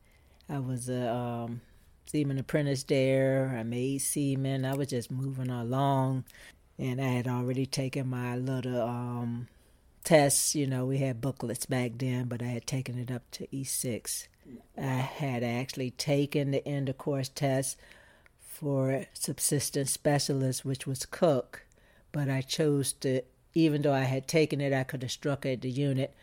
I was a um, seaman apprentice there. I made seaman. I was just moving along, and I had already taken my little um, tests. You know, we had booklets back then, but I had taken it up to E6. I had actually taken the end of course test for subsistence specialist, which was cook, but I chose to, even though I had taken it, I could have struck at the unit.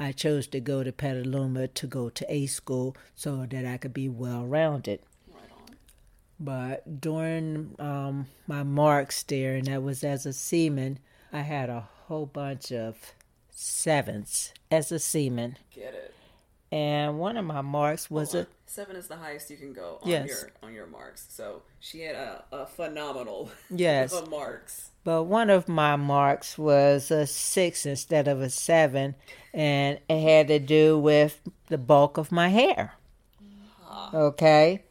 I chose to go to Petaluma to go to A school so that I could be well rounded. Right But during um, my marks there, and that was as a seaman, I had a whole bunch of sevens as a seaman. Get it. And one of my marks was a seven is the highest you can go on Yes. your on your marks. So she had a, a phenomenal [laughs] yes. of marks. But one of my marks was a six instead of a seven, and it had to do with the bulk of my hair. Okay,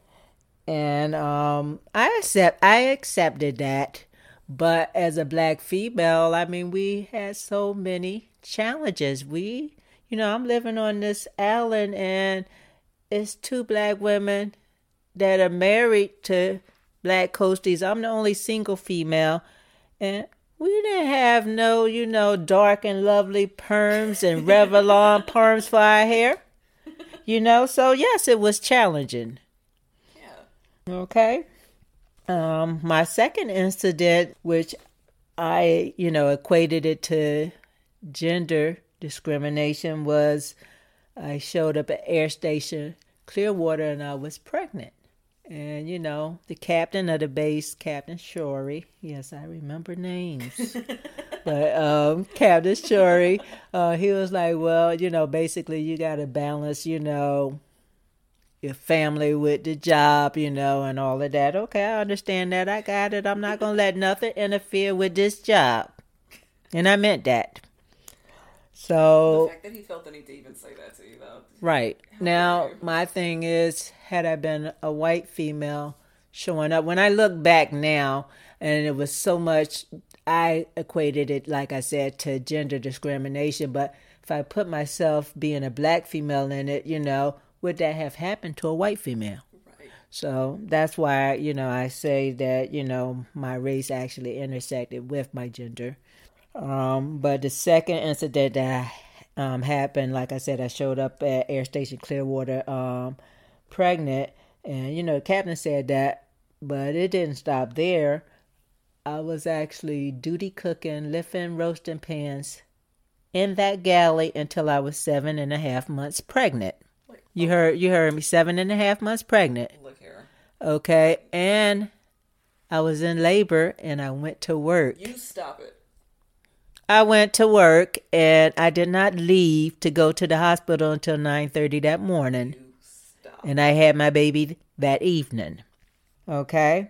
and um, I accept I accepted that, but as a black female, I mean, we had so many challenges. We, you know, I'm living on this island, and it's two black women that are married to black coasties. I'm the only single female. And we didn't have no, you know, dark and lovely perms and [laughs] Revlon perms for our hair. You know, so yes, it was challenging. Yeah. Okay. Um, my second incident, which I, you know, equated it to gender discrimination, was I showed up at Air Station Clearwater and I was pregnant. And you know, the captain of the base, Captain Shorey. Yes, I remember names. [laughs] but um, Captain Shorey, uh, he was like, "Well, you know, basically, you got to balance, you know, your family with the job, you know, and all of that." Okay, I understand that. I got it. I'm not gonna let nothing interfere with this job, and I meant that. So the fact that he felt the need to even say that to you, though. Right. Now, my thing is, had I been a white female showing up, when I look back now, and it was so much, I equated it, like I said, to gender discrimination. But if I put myself being a black female in it, you know, would that have happened to a white female? Right. So that's why, you know, I say that, you know, my race actually intersected with my gender. Um, but the second incident that um, happened, like I said, I showed up at Air Station Clearwater um, pregnant. And, you know, the captain said that, but it didn't stop there. I was actually duty cooking, lifting, roasting pans in that galley until I was seven and a half months pregnant. You heard you heard me, seven and a half months pregnant. look here. Okay. And I was in labor and I went to work. You stop it. I went to work and I did not leave to go to the hospital until 9:30 that morning and I had my baby that evening. Okay?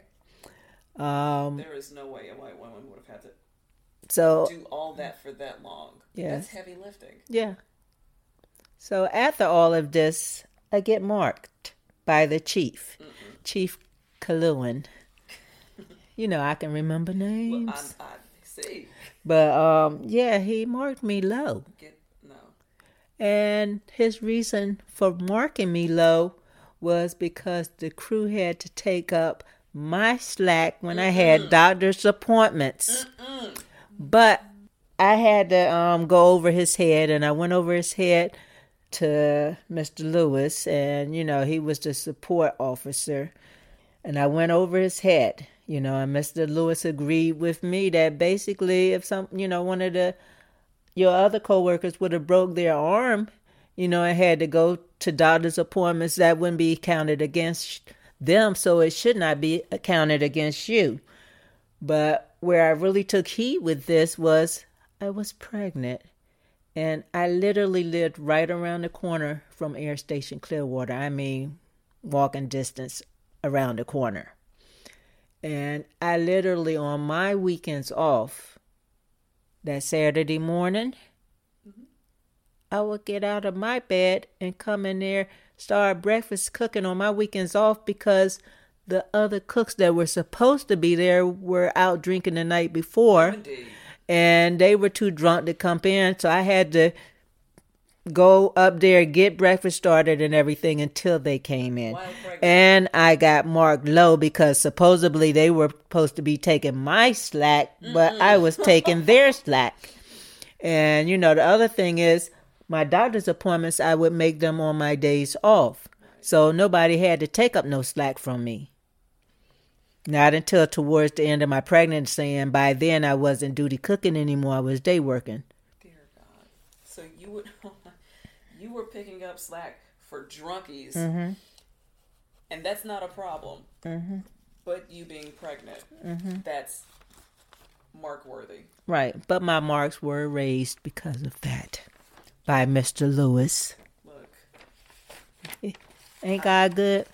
Um there is no way a white woman would have had to so do all that for that long. Yes. That's heavy lifting. yeah. So after all of this, I get marked by the chief, Chief Kaluen. You know, I can remember names. Well, I, I see. But um yeah, he marked me low. Get no. And his reason for marking me low was because the crew had to take up my slack when I had doctor's appointments. But I had to um, go over his head, and I went over his head to Mr. Lewis, and you know, he was the support officer. And I went over his head, you know, and Mr. Lewis agreed with me that basically, if some, you know, one of the your other coworkers would have broke their arm, you know, and had to go to doctor's appointments, that wouldn't be counted against them, so it should not be counted against you. But where I really took heed with this was I was pregnant. And I literally lived right around the corner from Air Station Clearwater. I mean, walking distance around the corner. And I literally, on my weekends off, that Saturday morning, I would get out of my bed and come in there, start breakfast cooking on my weekends off because the other cooks that were supposed to be there were out drinking the night before Indeed. and they were too drunk to come in. So I had to go up there, get breakfast started and everything until they came in. And I got marked low because supposedly they were supposed to be taking my slack, but I was taking their slack. And you know, the other thing is my doctor's appointments, I would make them on my days off. So nobody had to take up no slack from me. Not until towards the end of my pregnancy, and by then I wasn't duty cooking anymore. I was day working. Dear God. So you would [laughs] were picking up slack for drunkies, Mm-hmm. and that's not a problem. Mm-hmm. But you being pregnant, Mm-hmm. that's mark worthy. Right, but my marks were erased because of that by Mr. Lewis. Look, [laughs] Ain't God good?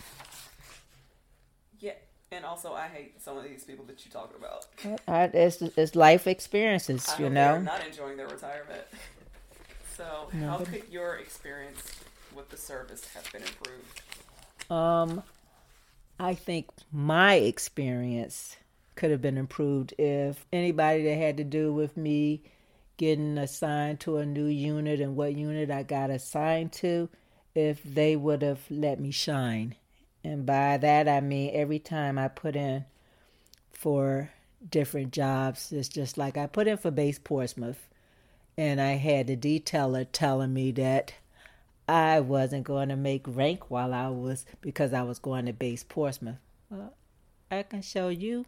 yeah, and also I hate some of these people that you talking about. I, it's, it's life experiences, I you know. not enjoying their retirement. [laughs] So, how could your experience with the service have been improved? Um, I think my experience could have been improved if anybody that had to do with me getting assigned to a new unit and what unit I got assigned to, if they would have let me shine. And by that I mean every time I put in for different jobs. It's just like I put in for base Portsmouth, and I had the detailer telling me that I wasn't going to make rank while I was because I was going to base Portsmouth. Well, I can show you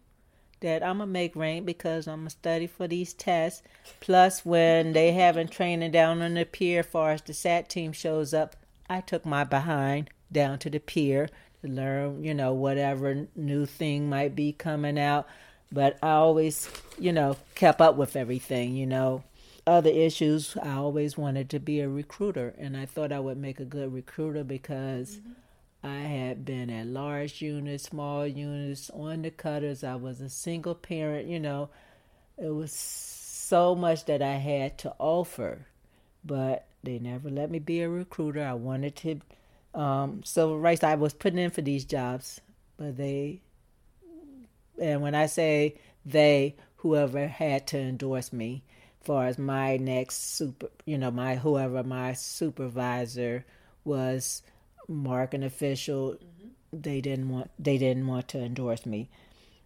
that I'm gonna make rank because I'm gonna study for these tests. Plus, when they having training down on the pier, far as the SAT team shows up, I took my behind down to the pier to learn, you know, whatever new thing might be coming out. But I always, you know, kept up with everything, you know. Other issues, I always wanted to be a recruiter, and I thought I would make a good recruiter because. Mm-hmm I had been at large units, small units, on the cutters. I was a single parent, you know. It was so much that I had to offer, but they never let me be a recruiter. I wanted to, um, civil rights, I was putting in for these jobs, but they, and when I say they, whoever had to endorse me, far as my next super, you know, my whoever my supervisor was marketing official. Mm-hmm. They didn't want they didn't want to endorse me.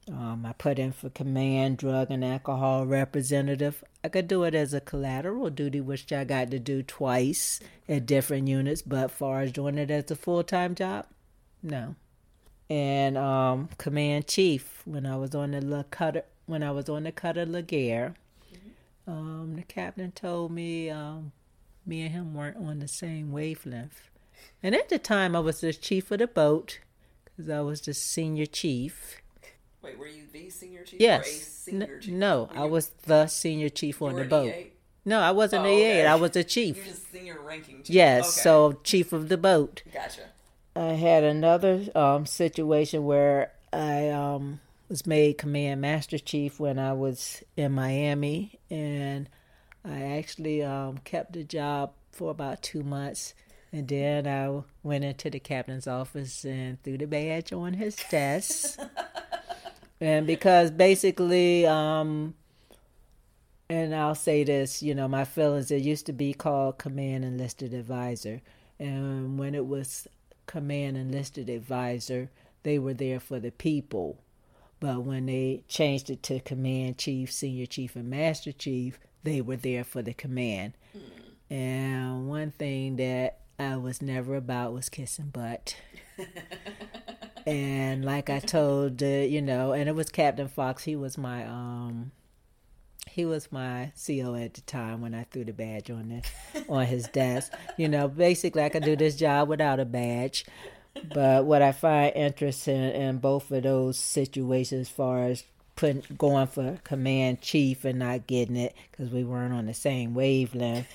Um, I put in for command drug and alcohol representative. I could do it as a collateral duty, which I got to do twice at different units. But far as doing it as a full time job, no. And um, command chief when I was on the La Cutter when I was on the Cutter Legare. Um, the captain told me um, me and him weren't on the same wavelength. And at the time, I was the chief of the boat because I was the senior chief. Wait, were you the senior chief? Yes. senior chief? No, I was the senior chief on the boat. E8? No, I wasn't Oh, the okay. eight. I was the chief. You're just senior ranking chief. Yes, Okay. so chief of the boat. Gotcha. I had another um, situation where I um, was made command master chief when I was in Miami, and I actually um, kept the job for about two months. And then I went into the captain's office and threw the badge on his desk. [laughs] and because basically, um, and I'll say this, you know, my feelings, it used to be called Command Enlisted Advisor. And when it was Command Enlisted Advisor, they were there for the people. But when they changed it to Command Chief, Senior Chief, and Master Chief, they were there for the command. And one thing that I was never about was kissing butt. [laughs] and like I told, uh, you know, and it was Captain Fox. He was my um, he was my CO at the time when I threw the badge on the on his desk. You know, basically I could do this job without a badge. But what I find interesting in both of those situations, as far as putting going for command chief and not getting it because we weren't on the same wavelength,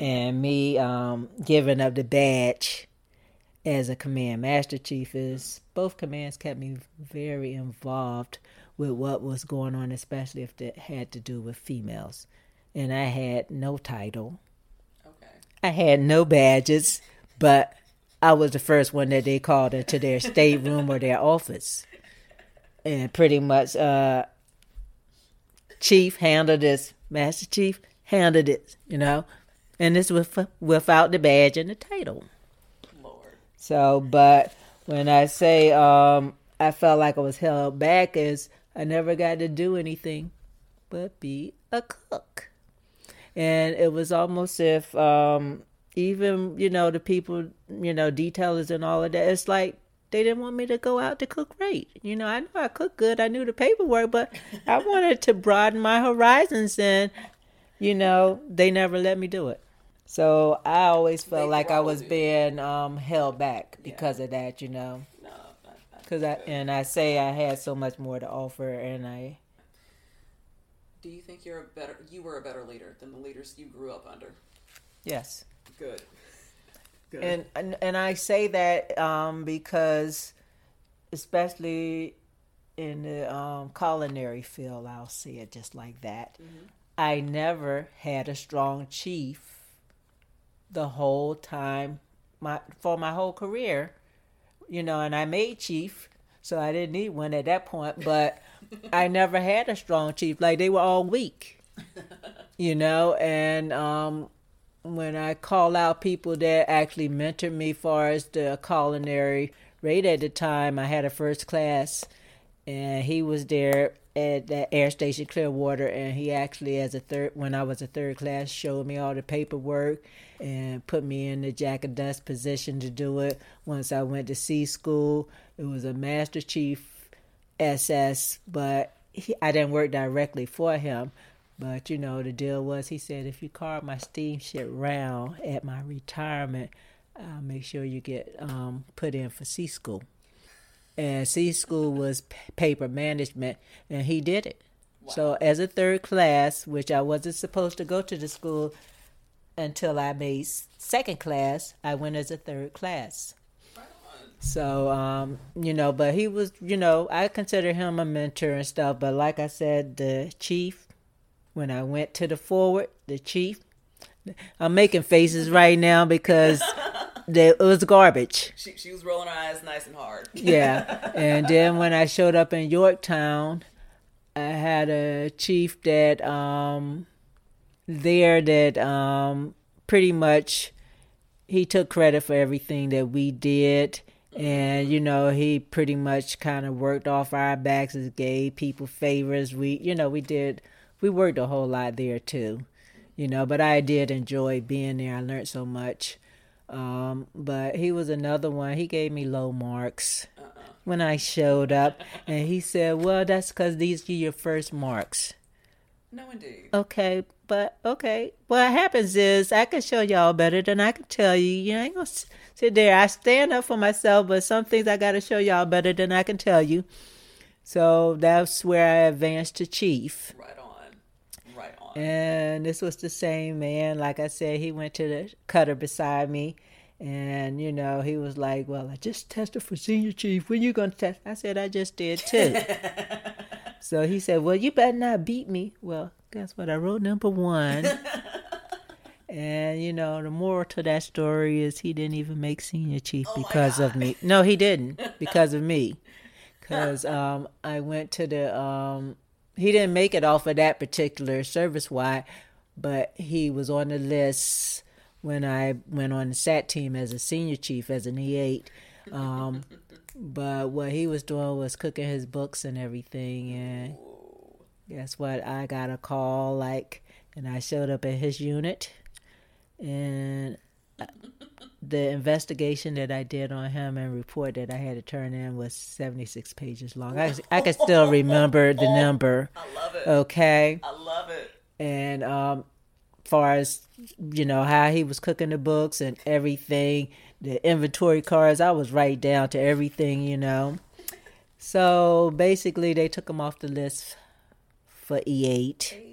and me um, giving up the badge as a command master chief is both commands kept me very involved with what was going on, especially if it had to do with females. And I had no title. Okay. I had no badges, but I was the first one that they called into their stateroom or their office. And pretty much, uh, Chief handled this, Master Chief handled it, you know, and this with without the badge and the title. Lord. So, but when I say um, I felt like I was held back, is I never got to do anything but be a cook, and it was almost if um, even you know the people, you know, detailers and all of that. It's like they didn't want me to go out to cook right. You know, I know I cook good. I knew the paperwork, but I wanted to broaden my horizons, and you know, they never let me do it. So I always felt They like I was being um, held back because of that, you know. No, not, not Cause I and I say I had so much more to offer, and I Do you think you're a better? You were a better leader than the leaders you grew up under. yes, Good. Good. and and, and I say that um, because, especially in the um, culinary field, I'll say it just like that. I never had a strong chief the whole time my for my whole career, you know, and I made chief, so I didn't need one at that point, but [laughs] I never had a strong chief. Like they were all weak. You know, and um when I call out people that actually mentored me far as the culinary rate at the time, I had a first class and he was there at that air station Clearwater, and he actually, as a third, when I was a third class, showed me all the paperwork and put me in the jack of dust position to do it. Once I went to C school, it was a Master Chief SS, but he, I didn't work directly for him. But you know, the deal was he said if you carve my steamship round at my retirement, I'll make sure you get um, put in for C school and C school was paper management, and he did it. Wow. So as a third class, which I wasn't supposed to go to the school until I made second class, I went as a third class. So, um, you know, but he was, you know, I consider him a mentor and stuff. But like I said, the chief, when I went to the forward, the chief, I'm making faces right now because [laughs] it was garbage. She, she was rolling her eyes nice and hard. [laughs] yeah. And then [laughs] when I showed up in Yorktown, I had a chief that um there that um pretty much he took credit for everything that we did and you know he pretty much kind of worked off our backs as gave people favors we you know we did we worked a whole lot there too you know but i did enjoy being there i learned so much um, but he was another one. He gave me low marks uh-uh. when I showed up, and he said, "Well, that's because these are your first marks." No, indeed. Okay, but okay. What happens is I can show y'all better than I can tell you. You ain't gonna sit there. I stand up for myself, but some things I got to show y'all better than I can tell you. So that's where I advanced to chief. Right and this was the same man. Like I said, he went to the cutter beside me. And, you know, he was like, Well, I just tested for senior chief. When you going to test? I said, I just did too. [laughs] so he said, Well, you better not beat me. Well, guess what? I wrote number one. [laughs] and, you know, the moral to that story is he didn't even make senior chief oh because of me. No, he didn't [laughs] because of me. Because um, I went to the um, he didn't make it off of that particular service wide, but he was on the list when I went on the SAT team as a senior chief as an E8. Um, [laughs] but what he was doing was cooking his books and everything, and guess what? I got a call like, and I showed up at his unit, and the investigation that I did on him and report that I had to turn in was 76 pages long. I, I can still remember the [laughs] number. I love it. Okay. I love it. And um far as you know how he was cooking the books and everything, the inventory cards, I was right down to everything, you know. So basically they took him off the list for E8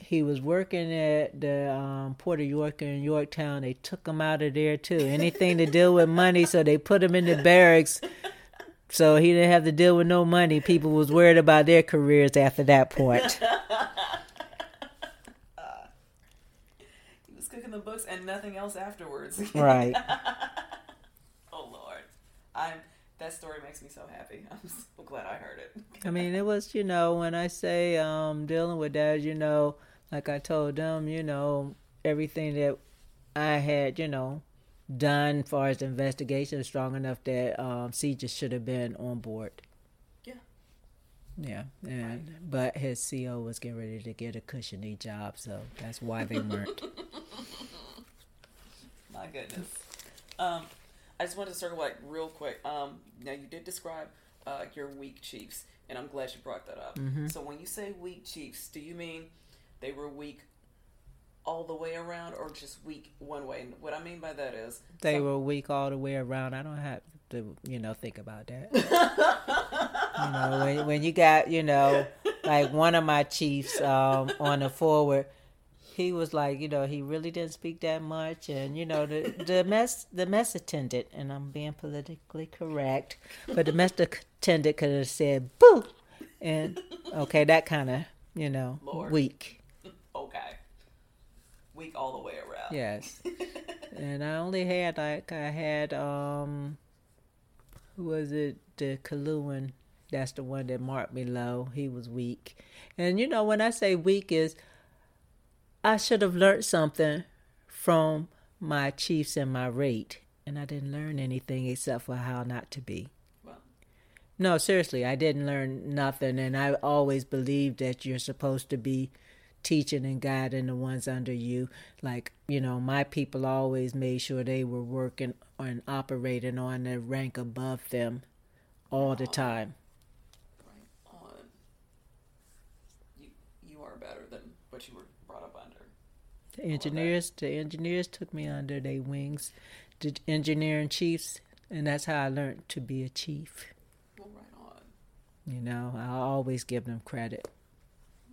he was working at the um, Port of York in Yorktown. They took him out of there too. Anything to deal with money, so they put him in the barracks. So he didn't have to deal with no money. People was worried about their careers after that point. Uh, [laughs] he was cooking the books and nothing else afterwards. right. [laughs] oh Lord, I'm that story makes me so happy. [laughs] I'm so glad I heard it. I mean, it was, you know, when I say um, dealing with that, you know, like I told them, you know, everything that I had, you know, done as far as the investigation is strong enough that um, C just should have been on board. Yeah. Yeah, and right. but his CO was getting ready to get a cushiony job, so that's why they weren't. [laughs] My goodness. Um, I just wanted to circle back real quick. Um, now you did describe uh, your weak Chiefs, and I'm glad you brought that up. Mm-hmm. So when you say weak Chiefs, do you mean they were weak all the way around, or just weak one way? And what I mean by that is they some... were weak all the way around. I don't have to, you know, think about that. [laughs] you know, when when you got, you know, like one of my Chiefs um, on the forward he was like, you know, he really didn't speak that much, and you know, the the [laughs] mess the mess attendant, and I'm being politically correct, but the mess attendant could have said boo, and okay, that kind of you know Lord. weak. [laughs] Okay, weak all the way around. Yes, [laughs] and I only had like I had um, who was it? The Kaluan. That's the one that marked me low. He was weak, and you know when I say weak is I should have learned something from my chiefs and my rate, and I didn't learn anything except for how not to be. No, seriously, I didn't learn nothing, and I always believed that you're supposed to be teaching and guiding the ones under you. Like, you know, my people always made sure they were working and operating on the rank above them all the time. Right on. You you are better than what you were brought up under. The engineers, the engineers took me under their wings, the engineering chiefs, and that's how I learned to be a chief. Well, right on. You know, I always give them credit.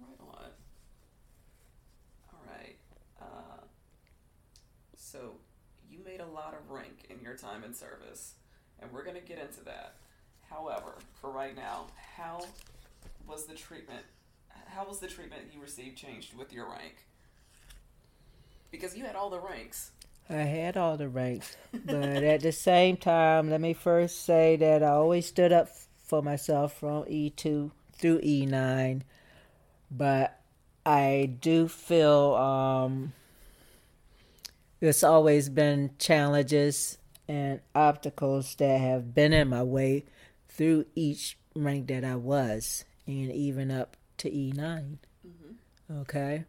Right on. All right. Uh, so you made a lot of rank in your time in service, and we're gonna get into that. However, for right now, how was the treatment? How was the treatment you received changed with your rank? Because you had all the ranks. I had all the ranks, but at the same time, let me first say that I always stood up for myself from E2 through E9, but I do feel um, there's always been challenges and obstacles that have been in my way through each rank that I was, and even up to E9. Okay?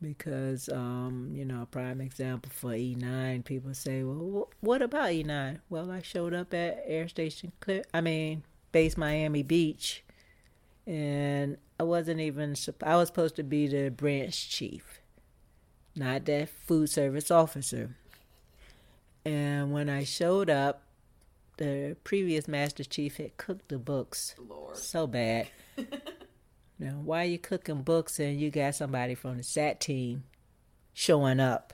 Because um, you know, a prime example for E9, people say, "Well, wh- what about E9?" Well, I showed up at Air Station Clear, I mean, base Miami Beach, and I wasn't even I was supposed to be the branch chief, not that food service officer. And when I showed up, the previous master chief had cooked the books Lord. so bad. [laughs] now, why are you cooking books and you got somebody from the SAT team showing up?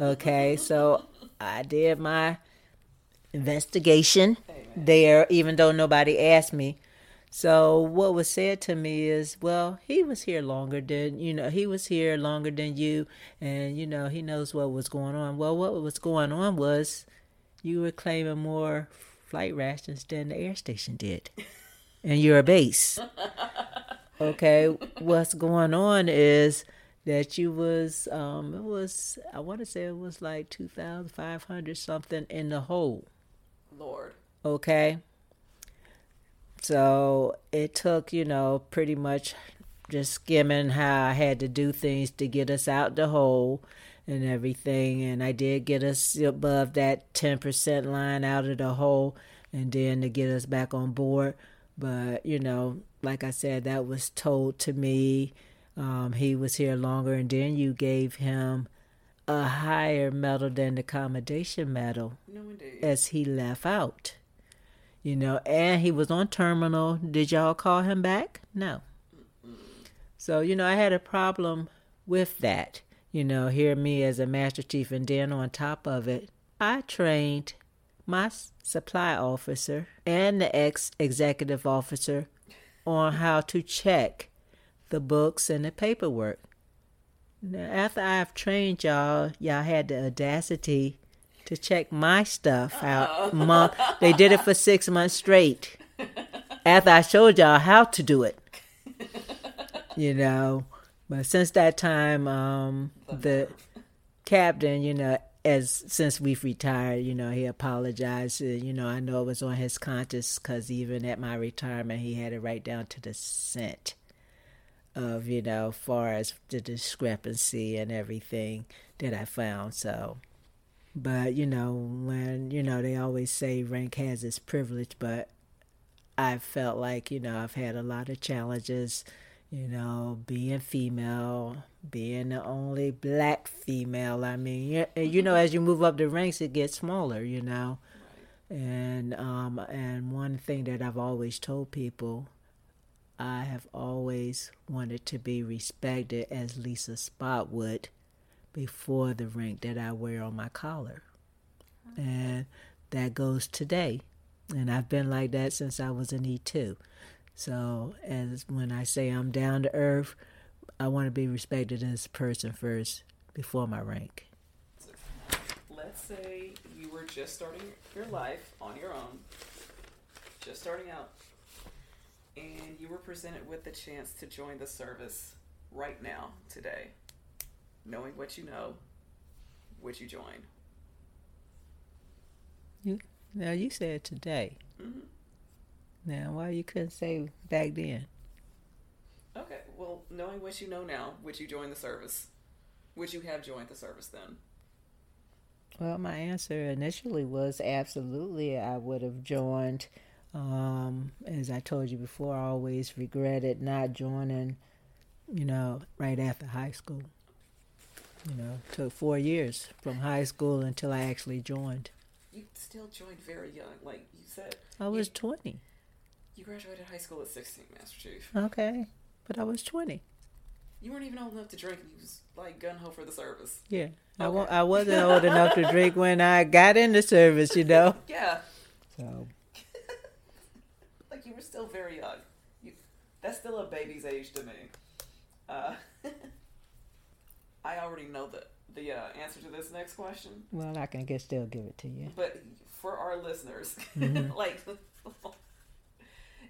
Okay, [laughs] so I did my investigation there, even though nobody asked me. So what was said to me is, well, he was here longer than you know. He was here longer than you, and you know he knows what was going on. Well, what was going on was you were claiming more flight rations than the air station did, and you're a base. [laughs] Okay, what's going on is that you was um it was I want to say it was like two thousand five hundred something in the hole. Lord. Okay. So it took, you know, pretty much just skimming how I had to do things to get us out the hole and everything. And I did get us above that 10% line out of the hole and then to get us back on board. But, you know, like I said, that was told to me. Um, he was here longer, and then you gave him a higher medal than the accommodation medal No, as he left out. You know, and he was on terminal. Did y'all call him back? No. So, you know, I had a problem with that. You know, hear me as a master chief, and then on top of it, I trained my supply officer and the ex executive officer on how to check the books and the paperwork. Now, after I've trained y'all, y'all had the audacity to check my stuff out. Month. They did it for six months straight. After I showed y'all how to do it, you know. But since that time, um, the captain, you know, as since we've retired, you know, he apologized. Uh, You know, I know it was on his conscience because even at my retirement, he had it right down to the cent of you know, far as the discrepancy and everything that I found. So, but you know, when you know they always say rank has its privilege, but I felt like you know I've had a lot of challenges. You know, being female, being the only black female. I mean, you, know, as you move up the ranks, it gets smaller. You know, and um, and one thing that I've always told people I have always wanted to be respected as Lisa Spotwood before the rank that I wear on my collar. And that goes today. And I've been like that since I was an E2. So, as when I say I'm down to earth, I want to be respected as a person first before my rank. Let's say you were just starting your life on your own, just starting out, and you were presented with the chance to join the service right now, today. Knowing what you know, would you join? You, now, you said today. Mhm. Now, why you couldn't say back then? Okay, well, knowing what you know now, would you join the service? Would you have joined the service then? Well, my answer initially was absolutely. I would have joined. Um, as I told you before, I always regretted not joining, you know, right after high school. You know, took four years from high school until I actually joined. You still joined very young, like you said. I was you, 20. You graduated high school at 16, Master Chief. Okay, but I was 20. You weren't even old enough to drink, you was like gun ho for the service. Yeah, okay. I I wasn't old enough to drink when I got in the service, you know. [laughs] Yeah. So. [laughs] like you were still very young. You, that's still a baby's age to me. Uh, [laughs] I already know the the uh, answer to this next question. Well, I can guess still give it to you. But for our listeners, mm-hmm. like,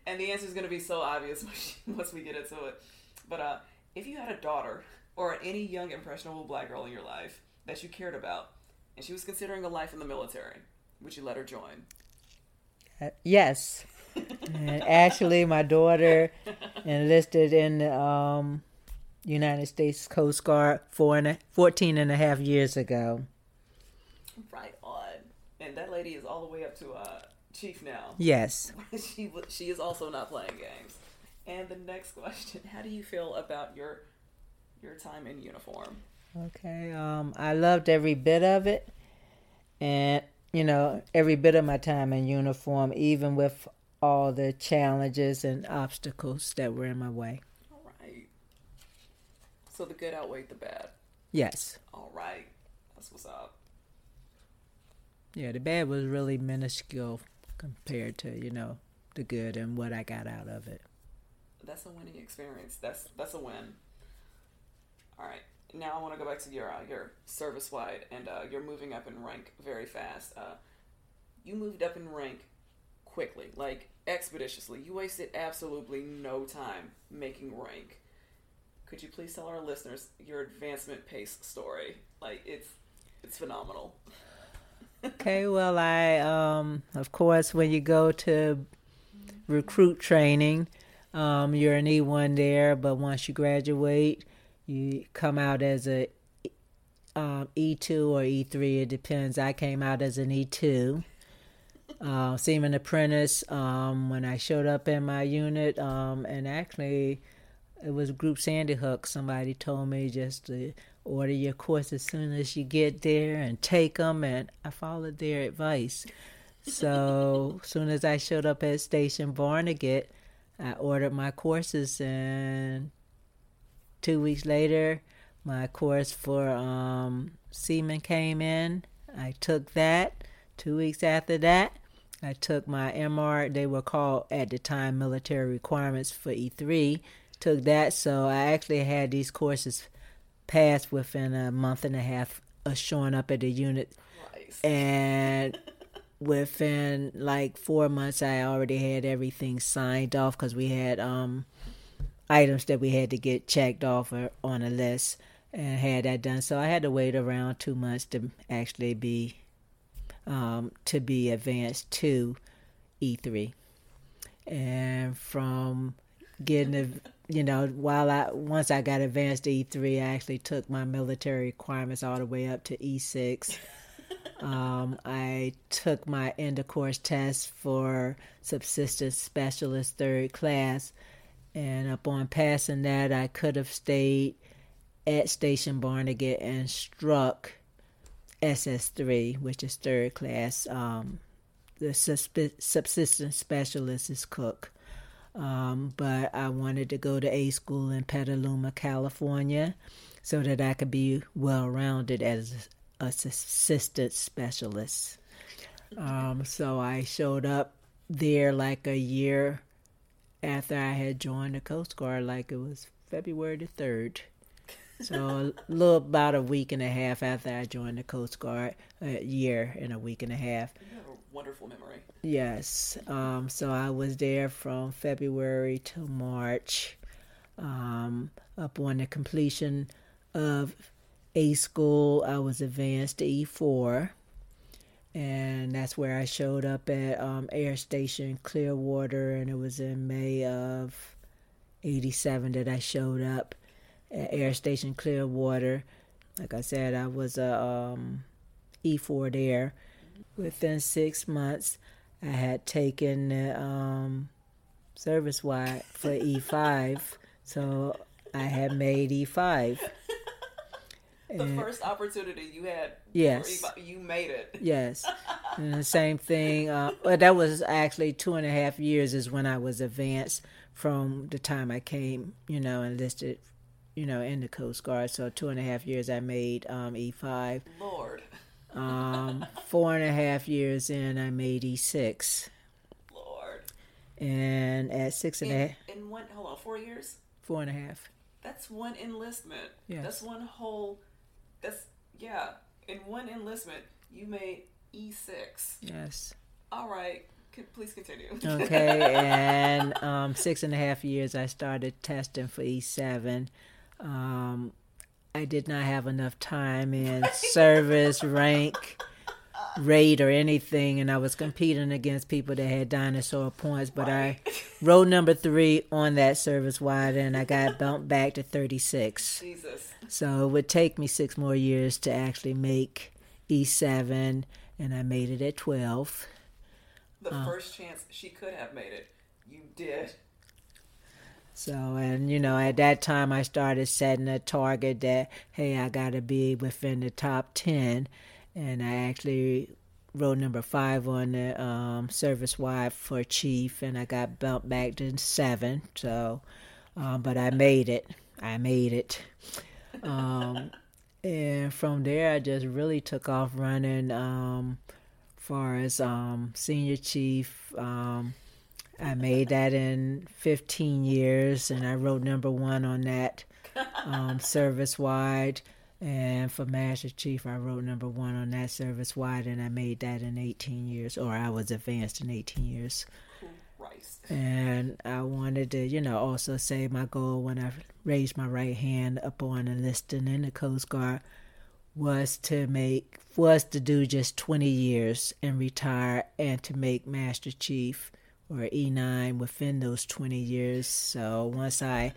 and the answer is going to be so obvious [laughs] once we get into it. But uh, if you had a daughter or any young impressionable black girl in your life that you cared about, and she was considering a life in the military, would you let her join? Uh, yes. and actually, my daughter [laughs] enlisted in the um, United States Coast Guard four and a, 14 and a half years ago. Right on. And that lady is all the way up to uh, chief now. Yes. [laughs] she she is also not playing games. And the next question, how do you feel about your your time in uniform? Okay. Um I loved every bit of it. And you know, every bit of my time in uniform even with all the challenges and obstacles that were in my way. All right. So the good outweighed the bad. Yes. All right. That's what's up. Yeah, the bad was really minuscule compared to, you know, the good and what I got out of it. That's a winning experience. That's that's a win. All right. Now I want to go back to your uh, your service wide, and uh, you're moving up in rank very fast. Uh, you moved up in rank quickly, like expeditiously. You wasted absolutely no time making rank could you please tell our listeners your advancement pace story? Like it's it's phenomenal. Okay, well I um of course when you go to recruit training, um, you're an E one there, but once you graduate, you come out as a um, E2 or E3. It depends. I came out as an E2. Uh, seaman apprentice. Um, when I showed up in my unit, um, and actually it was Group Sandy Hook. Somebody told me just to order your course as soon as you get there and take them, and I followed their advice. So as [laughs] soon as I showed up at Station Barnegat, I ordered my courses, and two weeks later, my course for um, seaman came in. I took that. Two weeks after that, I took my MR. They were called at the time military requirements for E3 took that. So I actually had these courses passed within a month and a half of showing up at the unit. Nice. And [laughs] within like four months, I already had everything signed off because we had um, items that we had to get checked off on a list and had that done. So I had to wait around two months to actually be um, to be advanced to E3. And from getting a you know, while I once I got advanced E3, I actually took my military requirements all the way up to E6. [laughs] um, I took my end of course test for subsistence specialist third class, and upon passing that, I could have stayed at Station Barnegat and struck SS3, which is third class. Um, the subsistence specialist is cook. Um, but I wanted to go to A school in Petaluma, California, so that I could be well rounded as a subsistence specialist. Um, so I showed up there like a year after I had joined the Coast Guard, like it was February the 3rd. So a little about a week and a half after I joined the Coast Guard, a year and a week and a half. Wonderful memory. Yes. Um, so I was there from February to March. Um, upon the completion of A school, I was advanced to E4. and that's where I showed up at um, Air Station Clearwater, and it was in May of '87 that I showed up at Air Station Clearwater. Like I said, I was a um, E4 there. Within six months, I had taken the um, service wide for E5, [laughs] so I had made E5. [laughs] the and, first opportunity you had, yes, E5, you made it. [laughs] Yes, and the same thing. Uh, well, that was actually two and a half years is when I was advanced from the time I came, you know, enlisted, you know, in the Coast Guard. So two and a half years I made um, E5. Lord. Um, four and a half years in, I made E6. Lord. And at six and in, a half. In one, hold on, four years? Four and a half. That's one enlistment. Yeah. That's one whole, that's, yeah. In one enlistment, you made E6. Yes. All right. Please continue. okay, [laughs] and um, six and a half years I started testing for E7. Um, I did not have enough time in service, [laughs] rank, rate, or anything, and I was competing against people that had dinosaur points. But right. I [laughs] rode number three on that service wide, and I got bumped back to 36. Jesus. So it would take me six more years to actually make E7, and I made it at 12. The uh, first chance she could have made it, you did. So, and you know, at that time I started setting a target that, hey, I got to be within the top 10. And I actually wrote number five on the um, service wide for chief, and I got bumped back to seven. So, um, but I made it. I made it. Um, and from there, I just really took off running. Um, far as um, senior chief, um, I made that in 15 years, and I wrote number one on that um, [laughs] service wide. And for Master Chief, I wrote number one on that service wide, and I made that in 18 years, or I was advanced in 18 years. Christ. And I wanted to, you know, also say my goal when I raised my right hand upon enlisting in the Coast Guard was to make was to do just 20 years and retire and to make Master Chief or E9 within those 20 years. So once I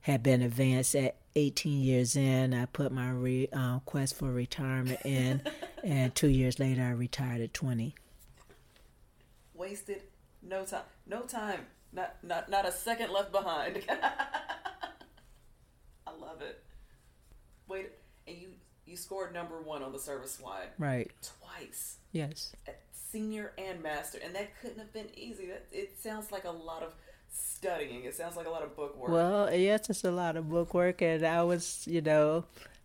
had been advanced at 18 years in, I put my re, uh, quest for retirement in, [laughs] and two years later, I retired at 20. Wasted no time, no time, not not not a second left behind. [laughs] I love it. Wait, and you you scored number one on the service wide, right? Twice. Yes. At senior and master, and that couldn't have been easy. That it sounds like a lot of studying. It sounds like a lot of book work. Well, yes, it's a lot of book work, and I was, you know,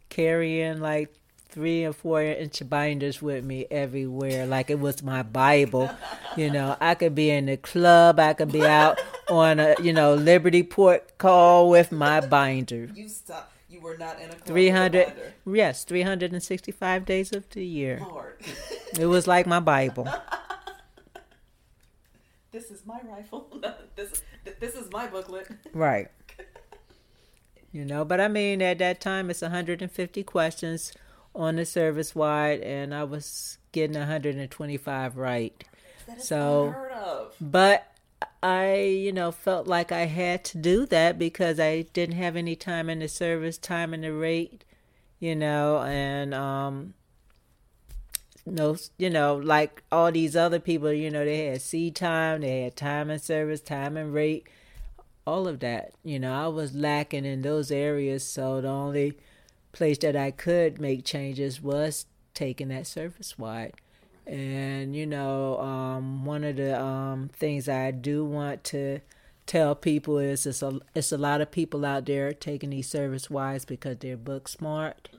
carrying like three and four inch binders with me everywhere, like it was my Bible. [laughs] you know, I could be in the club, I could be out [laughs] on a, you know, Liberty Port call with my binder. You stop. You were not in a club 300 yes 365 days of the year. Lord. [laughs] it was like my bible. This is my rifle. [laughs] This this is my booklet. Right. [laughs] You know but i mean at that time it's 150 questions on the service wide and i was getting 125 right. So but I, you know, felt like I had to do that because I didn't have any time in the service, time in the rate, you know, and um no, you know, like all these other people, you know, they had sea time, they had time and service, time and rate, all of that. You know, I was lacking in those areas, so the only place that I could make changes was taking that service wide. And you know, um, one of the um, things I do want to tell people is it's a it's a lot of people out there taking these service wides because they're book smart.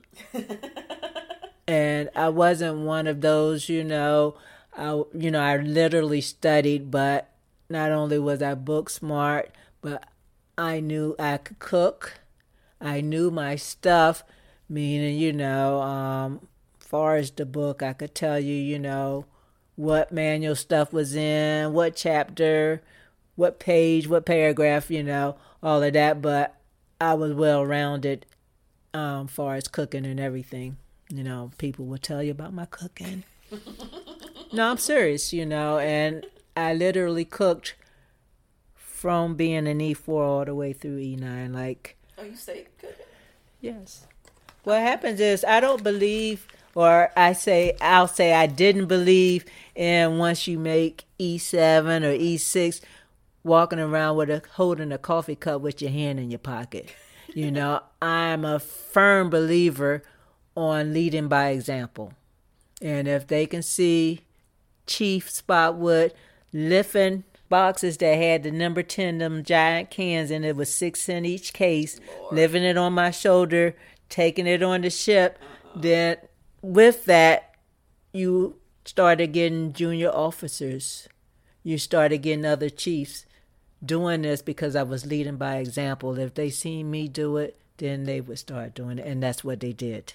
[laughs] and I wasn't one of those, you know. I you know I literally studied, but not only was I book smart, but I knew I could cook. I knew my stuff, meaning you know um, far as the book, I could tell you, you know, what manual stuff was in, what chapter, what page, what paragraph, you know, all of that. But I was well rounded um, far as cooking and everything. You know, people will tell you about my cooking. no, I'm serious, you know, and I literally cooked from being an E4 all the way through E9. Like, oh, you stayed good? Yes. What happens is I don't believe, or I say, I'll say I didn't believe in once you make E7 or E6, walking around with a holding a coffee cup with your hand in your pocket. You know, [laughs] I'm a firm believer on leading by example. And if they can see Chief Spotwood lifting boxes that had the number 10, them giant cans, and it was six in each case, Lord. living it on my shoulder, taking it on the ship, uh-huh. then with that, you started getting junior officers. You started getting other chiefs doing this because I was leading by example. If they seen me do it, then they would start doing it. And that's what they did.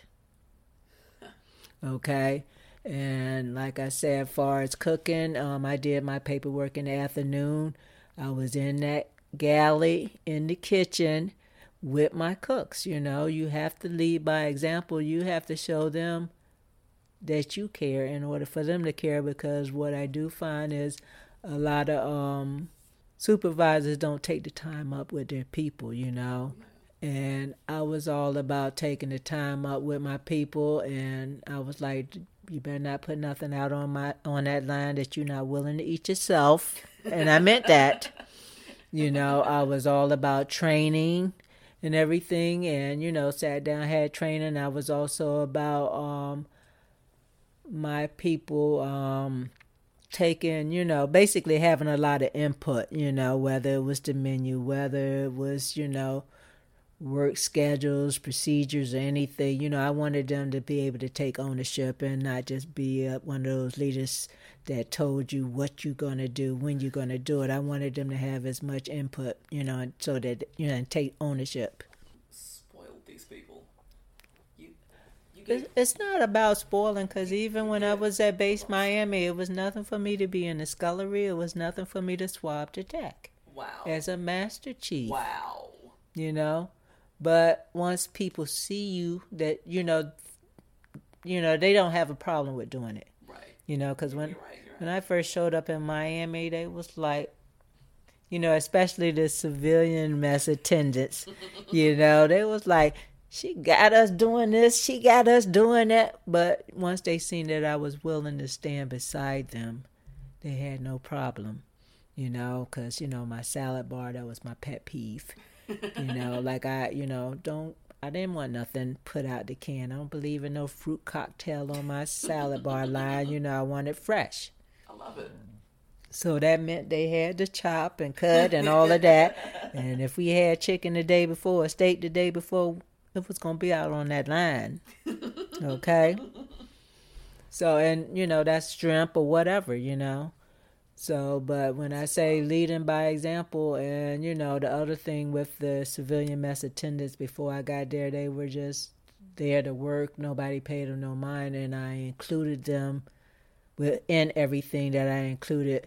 Okay. And like I said, as far as cooking, um, I did my paperwork in the afternoon. I was in that galley in the kitchen with my cooks. You know, you have to lead by example. You have to show them that you care in order for them to care. Because what I do find is a lot of um, supervisors don't take the time up with their people. You know. And I was all about taking the time up with my people, and I was like, you better not put nothing out on my on that line that you're not willing to eat yourself. And I meant that. You know, I was all about training and everything and you know, sat down had training. I was also about um my people um taking, you know, basically having a lot of input, you know, whether it was the menu, whether it was, you know, work schedules, procedures, or anything. You know, I wanted them to be able to take ownership and not just be uh, one of those leaders that told you what you're going to do, when you're going to do it. I wanted them to have as much input, you know, so that, you know, take ownership. Spoiled these people. You, It's not about spoiling because even when I was at Base Miami, it was nothing for me to be in the scullery. It was nothing for me to swab the deck. Wow. As a master chief. Wow. You know? But once people see you, that you know, you know, they don't have a problem with doing it. Right. You know, because when right, right. when I first showed up in Miami, they was like, you know, especially the civilian mess attendants. [laughs] you know, they was like, she got us doing this, she got us doing that. But once they seen that I was willing to stand beside them, they had no problem. You know, because you know my salad bar that was my pet peeve you [laughs] know, like I, you know, don't I didn't want nothing put out the can. I don't believe in no fruit cocktail on my salad bar line. You know, I want it fresh. I love it. So that meant they had to chop and cut and all of that. [laughs] And if we had chicken the day before, steak the day before, it was gonna be out on that line. Okay. So and you know that's shrimp or whatever, you know. So, but when I say leading by example, and you know, the other thing with the civilian mess attendants before I got there, they were just there to work. Nobody paid them no mind, and I included them within everything that I included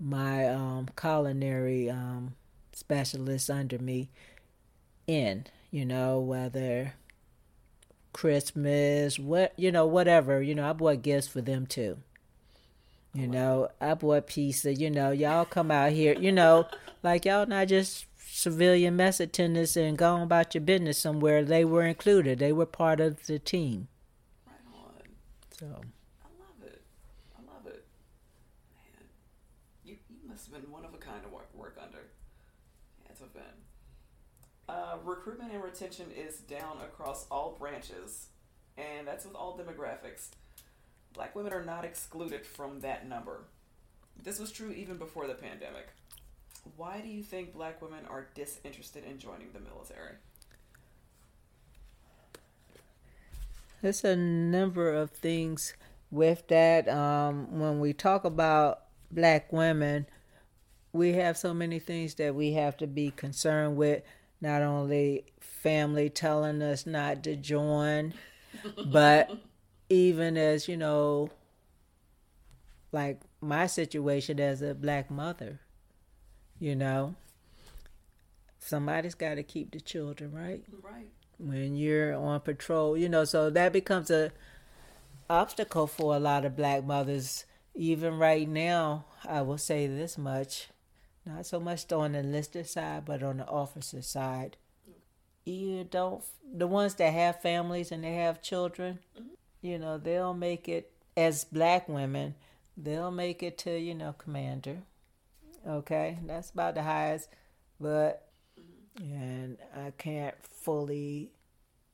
my um, culinary um, specialists under me in. You know, whether Christmas, what you know, whatever. You know, I bought gifts for them too. You oh, know, I bought pizza. You know, y'all come out here. You know, like y'all not just civilian mess attendants and going about your business somewhere. They were included. They were part of the team. Right on. So. I love it. I love it. Man, you, you must have been one of a kind to work, work under. Yeah, it's a been. Uh, recruitment and retention is down across all branches, and that's with all demographics black women are not excluded from that number. This was true even before the pandemic. Why do you think black women are disinterested in joining the military? There's a number of things with that. Um, when we talk about black women, we have so many things that we have to be concerned with. Not only family telling us not to join, but [laughs] even as you know like my situation as a black mother you know? Somebody's got to keep the children right? Right. When you're on patrol you know so that becomes a obstacle for a lot of black mothers. Even right now, I will say this much not so much on the enlisted side, but on the officer side. You don't, the ones that have families and they have children, mm-hmm. you know, they'll make it as black women, they'll make it to, you know, commander. Okay, that's about the highest, but, mm-hmm. and I can't fully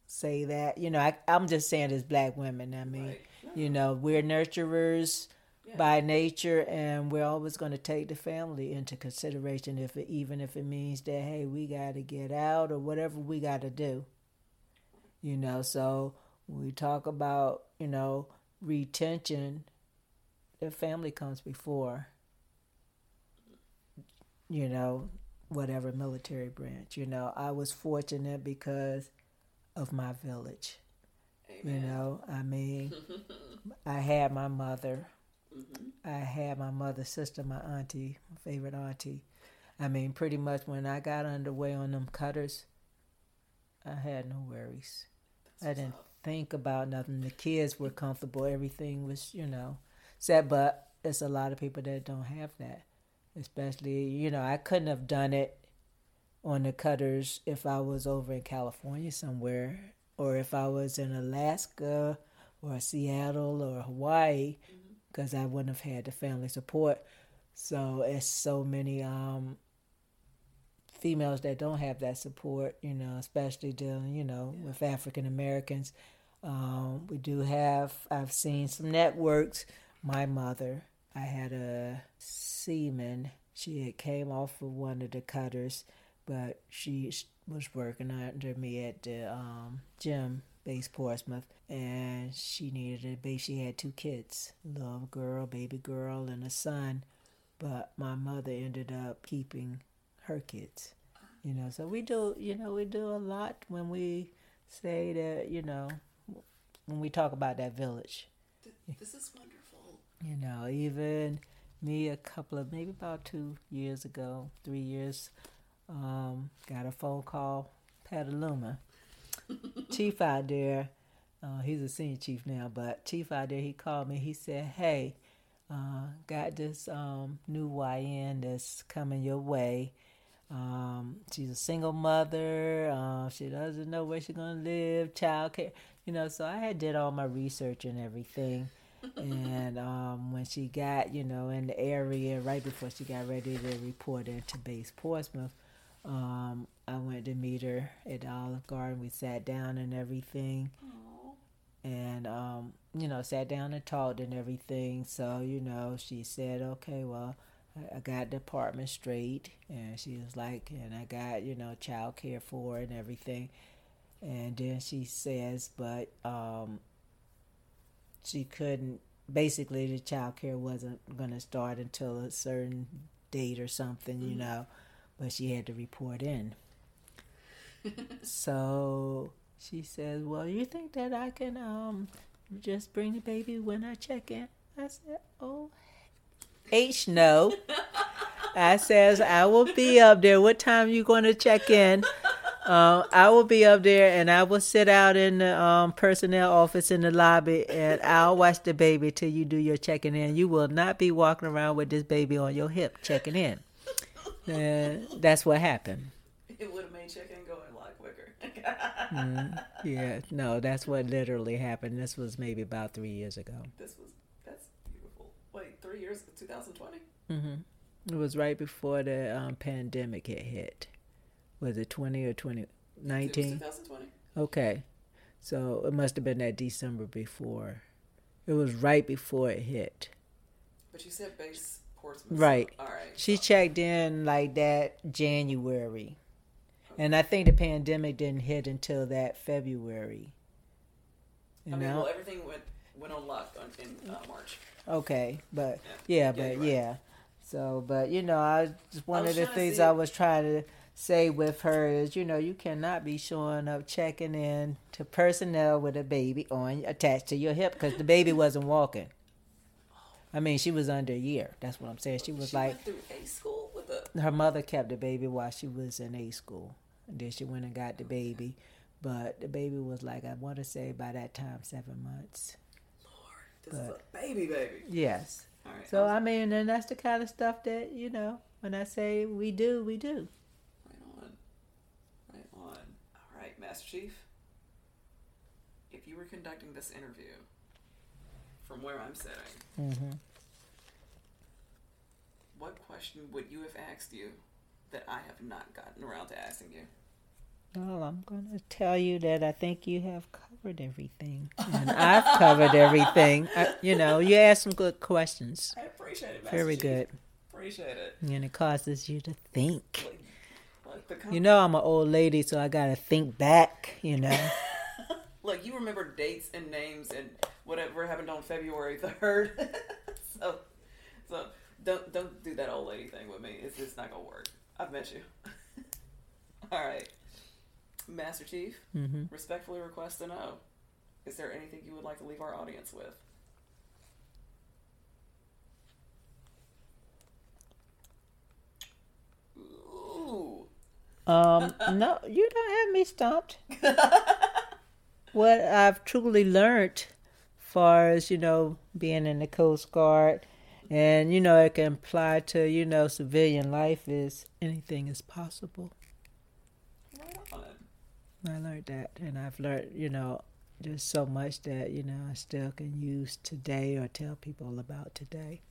say that. You know, I, I'm just saying as black women, I mean, right. you know, we're nurturers yeah. by nature, and we're always going to take the family into consideration if it, even if it means that hey, we got to get out or whatever we got to do. You know, so we talk about you know retention. The family comes before. You know, whatever military branch. You know, I was fortunate because of my village. Amen. You know, I mean, [laughs] I had my mother Mm-hmm. I had my mother's sister, my auntie, my favorite auntie. I mean, pretty much when I got underway on them cutters, I had no worries. That's I didn't tough. think about nothing. The kids were comfortable. Everything was, you know, set. But it's a lot of people that don't have that. Especially, you know, I couldn't have done it on the cutters if I was over in California somewhere, or if I was in Alaska, or Seattle, or Hawaii. Mm-hmm because I wouldn't have had the family support. So it's so many um, females that don't have that support, you know, especially dealing, you know, yeah. with African Americans. Um, we do have, I've seen some networks. My mother, I had a seaman. She had came off of one of the cutters, but she was working under me at the um, gym base Portsmouth, and she needed a baby. She had two kids, little girl, baby girl, and a son. But my mother ended up keeping her kids. You know, so we do. You know, we do a lot when we say that. You know, when we talk about that village. This is wonderful. You know, even me a couple of maybe about two years ago, three years, um, got a phone call, Petaluma chief out there, uh, he's a senior chief now, but chief out there, he called me. He said, "Hey, uh, got this um, new YN that's coming your way. Um, she's a single mother. Uh, she doesn't know where she's gonna live. Child care, you know. So I had did all my research and everything." and um, when she got, you know, in the area right before she got ready to report into base Portsmouth, um, I went to meet her at the Olive Garden. We sat down and everything. Aww. And, um, you know, sat down and talked and everything. So, you know, she said, okay, well, I got the apartment straight. And she was like, and I got, you know, child care for and everything. And then she says, but um, she couldn't, basically, the child care wasn't going to start until a certain date or something, mm-hmm. you know but she had to report in. So she says, "Well, you think that I can um just bring the baby when I check in?" I said, "Oh, H no." [laughs] I says, "I will be up there. What time you going to check in?" Uh, I will be up there and I will sit out in the um, personnel office in the lobby and I'll watch the baby till you do your checking in. You will not be walking around with this baby on your hip checking in and that's what happened. It would have made chicken go a lot quicker. Mm, yeah, no, that's what literally happened. This was maybe about three years ago. This was that's beautiful. Wait, three years, 2020. Mm-hmm. It was right before the um, pandemic had hit. Was it 20 or 2019? 2020. Okay, so it must have been that December before. It was right before it hit. But you said base Portsmouth. Right. So, all right. She so. checked in like that January. And I think the pandemic didn't hit until that February. You I mean, know? well, everything went went on lock on, in uh, March. Okay, but yeah, yeah but right. yeah. So, but you know, I just one I of the things I was trying to say with her is, you know, you cannot be showing up checking in to personnel with a baby on attached to your hip because the baby [laughs] wasn't walking. I mean, she was under a year. That's what I'm saying. She was she like through A school Her mother kept the baby while she was in A school, and then she went and got the baby. But the baby was like I want to say by that time seven months. Lord, this but, is a baby, baby. Yes, All right. So I I mean, and that's the kind of stuff that you know. When I say we do, we do. Right on. Right on. All right, Master Chief. If you were conducting this interview from where I'm sitting, Mm-hmm. What question would you have asked you that I have not gotten around to asking you? Well, I'm going to tell you that I think you have covered everything, and I've covered everything. I, you know, you asked some good questions. I appreciate it, Master Very Chief. good, Appreciate it. and it causes you to think. Like, like You know, I'm an old lady, so I got to think back. You know. [laughs] [laughs] Look, you remember dates and names and whatever happened on February third. [laughs] so, so don't don't do that old lady thing with me. It's it's not gonna work. I've met you. [laughs] All right, Master Chief. Mm-hmm. Respectfully request to know: Is there anything you would like to leave our audience with? Ooh. Um, [laughs] no, you don't have me stumped. [laughs] what I've truly learned, far as you know, being in the Coast Guard, and you know, it can apply to you know civilian life, is anything is possible. I learned that, and I've learned, you know, just so much that you know I still can use today or tell people about today.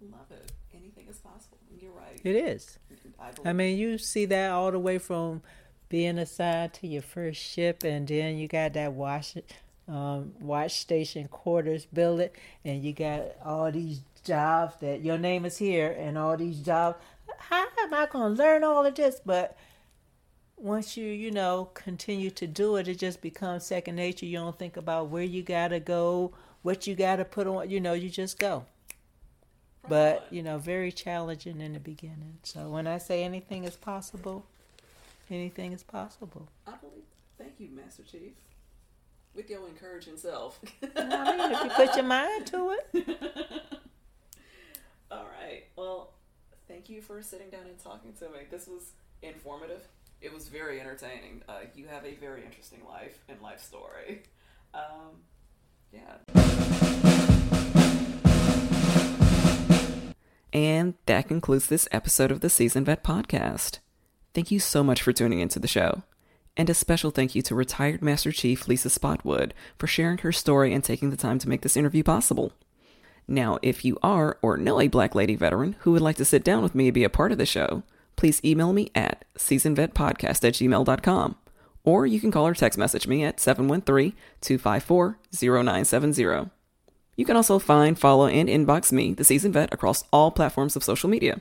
Love it. Anything is possible. You're right. It is. I I mean, you see that all the way from being assigned to your first ship, and then you got that watch, um, watch station quarters building, and you got all these jobs that your name is here, and all these jobs. How am I going to learn all of this? But once you, you know, continue to do it, it just becomes second nature. You don't think about where you got to go, what you got to put on. You know, you just go but you know very challenging in the beginning so when i say anything is possible anything is possible I believe. Thank you, Master Chief. With your encouraging self. [laughs] i mean if you put your mind to it [laughs] All right. Well, thank you for sitting down and talking to me. This was informative. It was very entertaining. Uh, you have a very interesting life and life story. Um, yeah. And that concludes this episode of the Season Vet Podcast. Thank you so much for tuning into the show. And a special thank you to retired Master Chief Lisa Spotwood for sharing her story and taking the time to make this interview possible. Now, if you are or know a Black Lady veteran who would like to sit down with me and be a part of the show, please email me at seasonvetpodcast at gmail.com. Or you can call or text message me at 713 254 0970. You can also find, follow, and inbox me, the Season Vet, across all platforms of social media.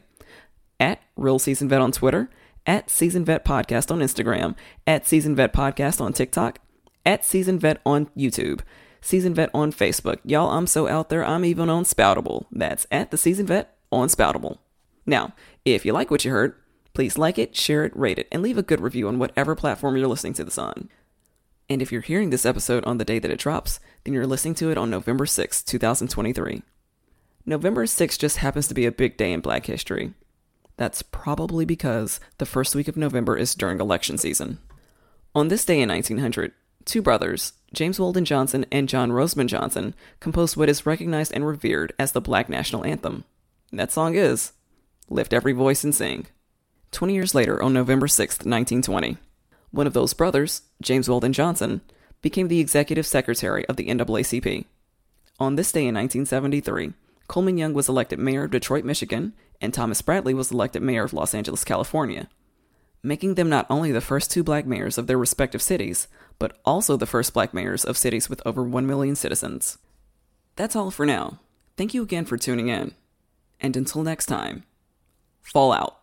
At Real Season Vet on Twitter, at Season Vet Podcast on Instagram, at Season Vet Podcast on TikTok, at Season Vet on YouTube, Season Vet on Facebook. Y'all, I'm so out there, I'm even on Spoutible. That's at the Season Vet on Spoutible. Now, if you like what you heard, please like it, share it, rate it, and leave a good review on whatever platform you're listening to this on. And if you're hearing this episode on the day that it drops, then you're listening to it on November 6, 2023. November 6 just happens to be a big day in black history. That's probably because the first week of November is during election season. On this day in 1900, two brothers, James Weldon Johnson and John Rosamond Johnson, composed what is recognized and revered as the Black National Anthem. That song is Lift Every Voice and Sing. 20 years later, on November 6, 1920, one of those brothers, James Weldon Johnson, became the executive secretary of the NAACP. On this day in 1973, Coleman Young was elected mayor of Detroit, Michigan, and Thomas Bradley was elected mayor of Los Angeles, California, making them not only the first two black mayors of their respective cities, but also the first black mayors of cities with over 1 million citizens. That's all for now. Thank you again for tuning in. And until next time, fall out.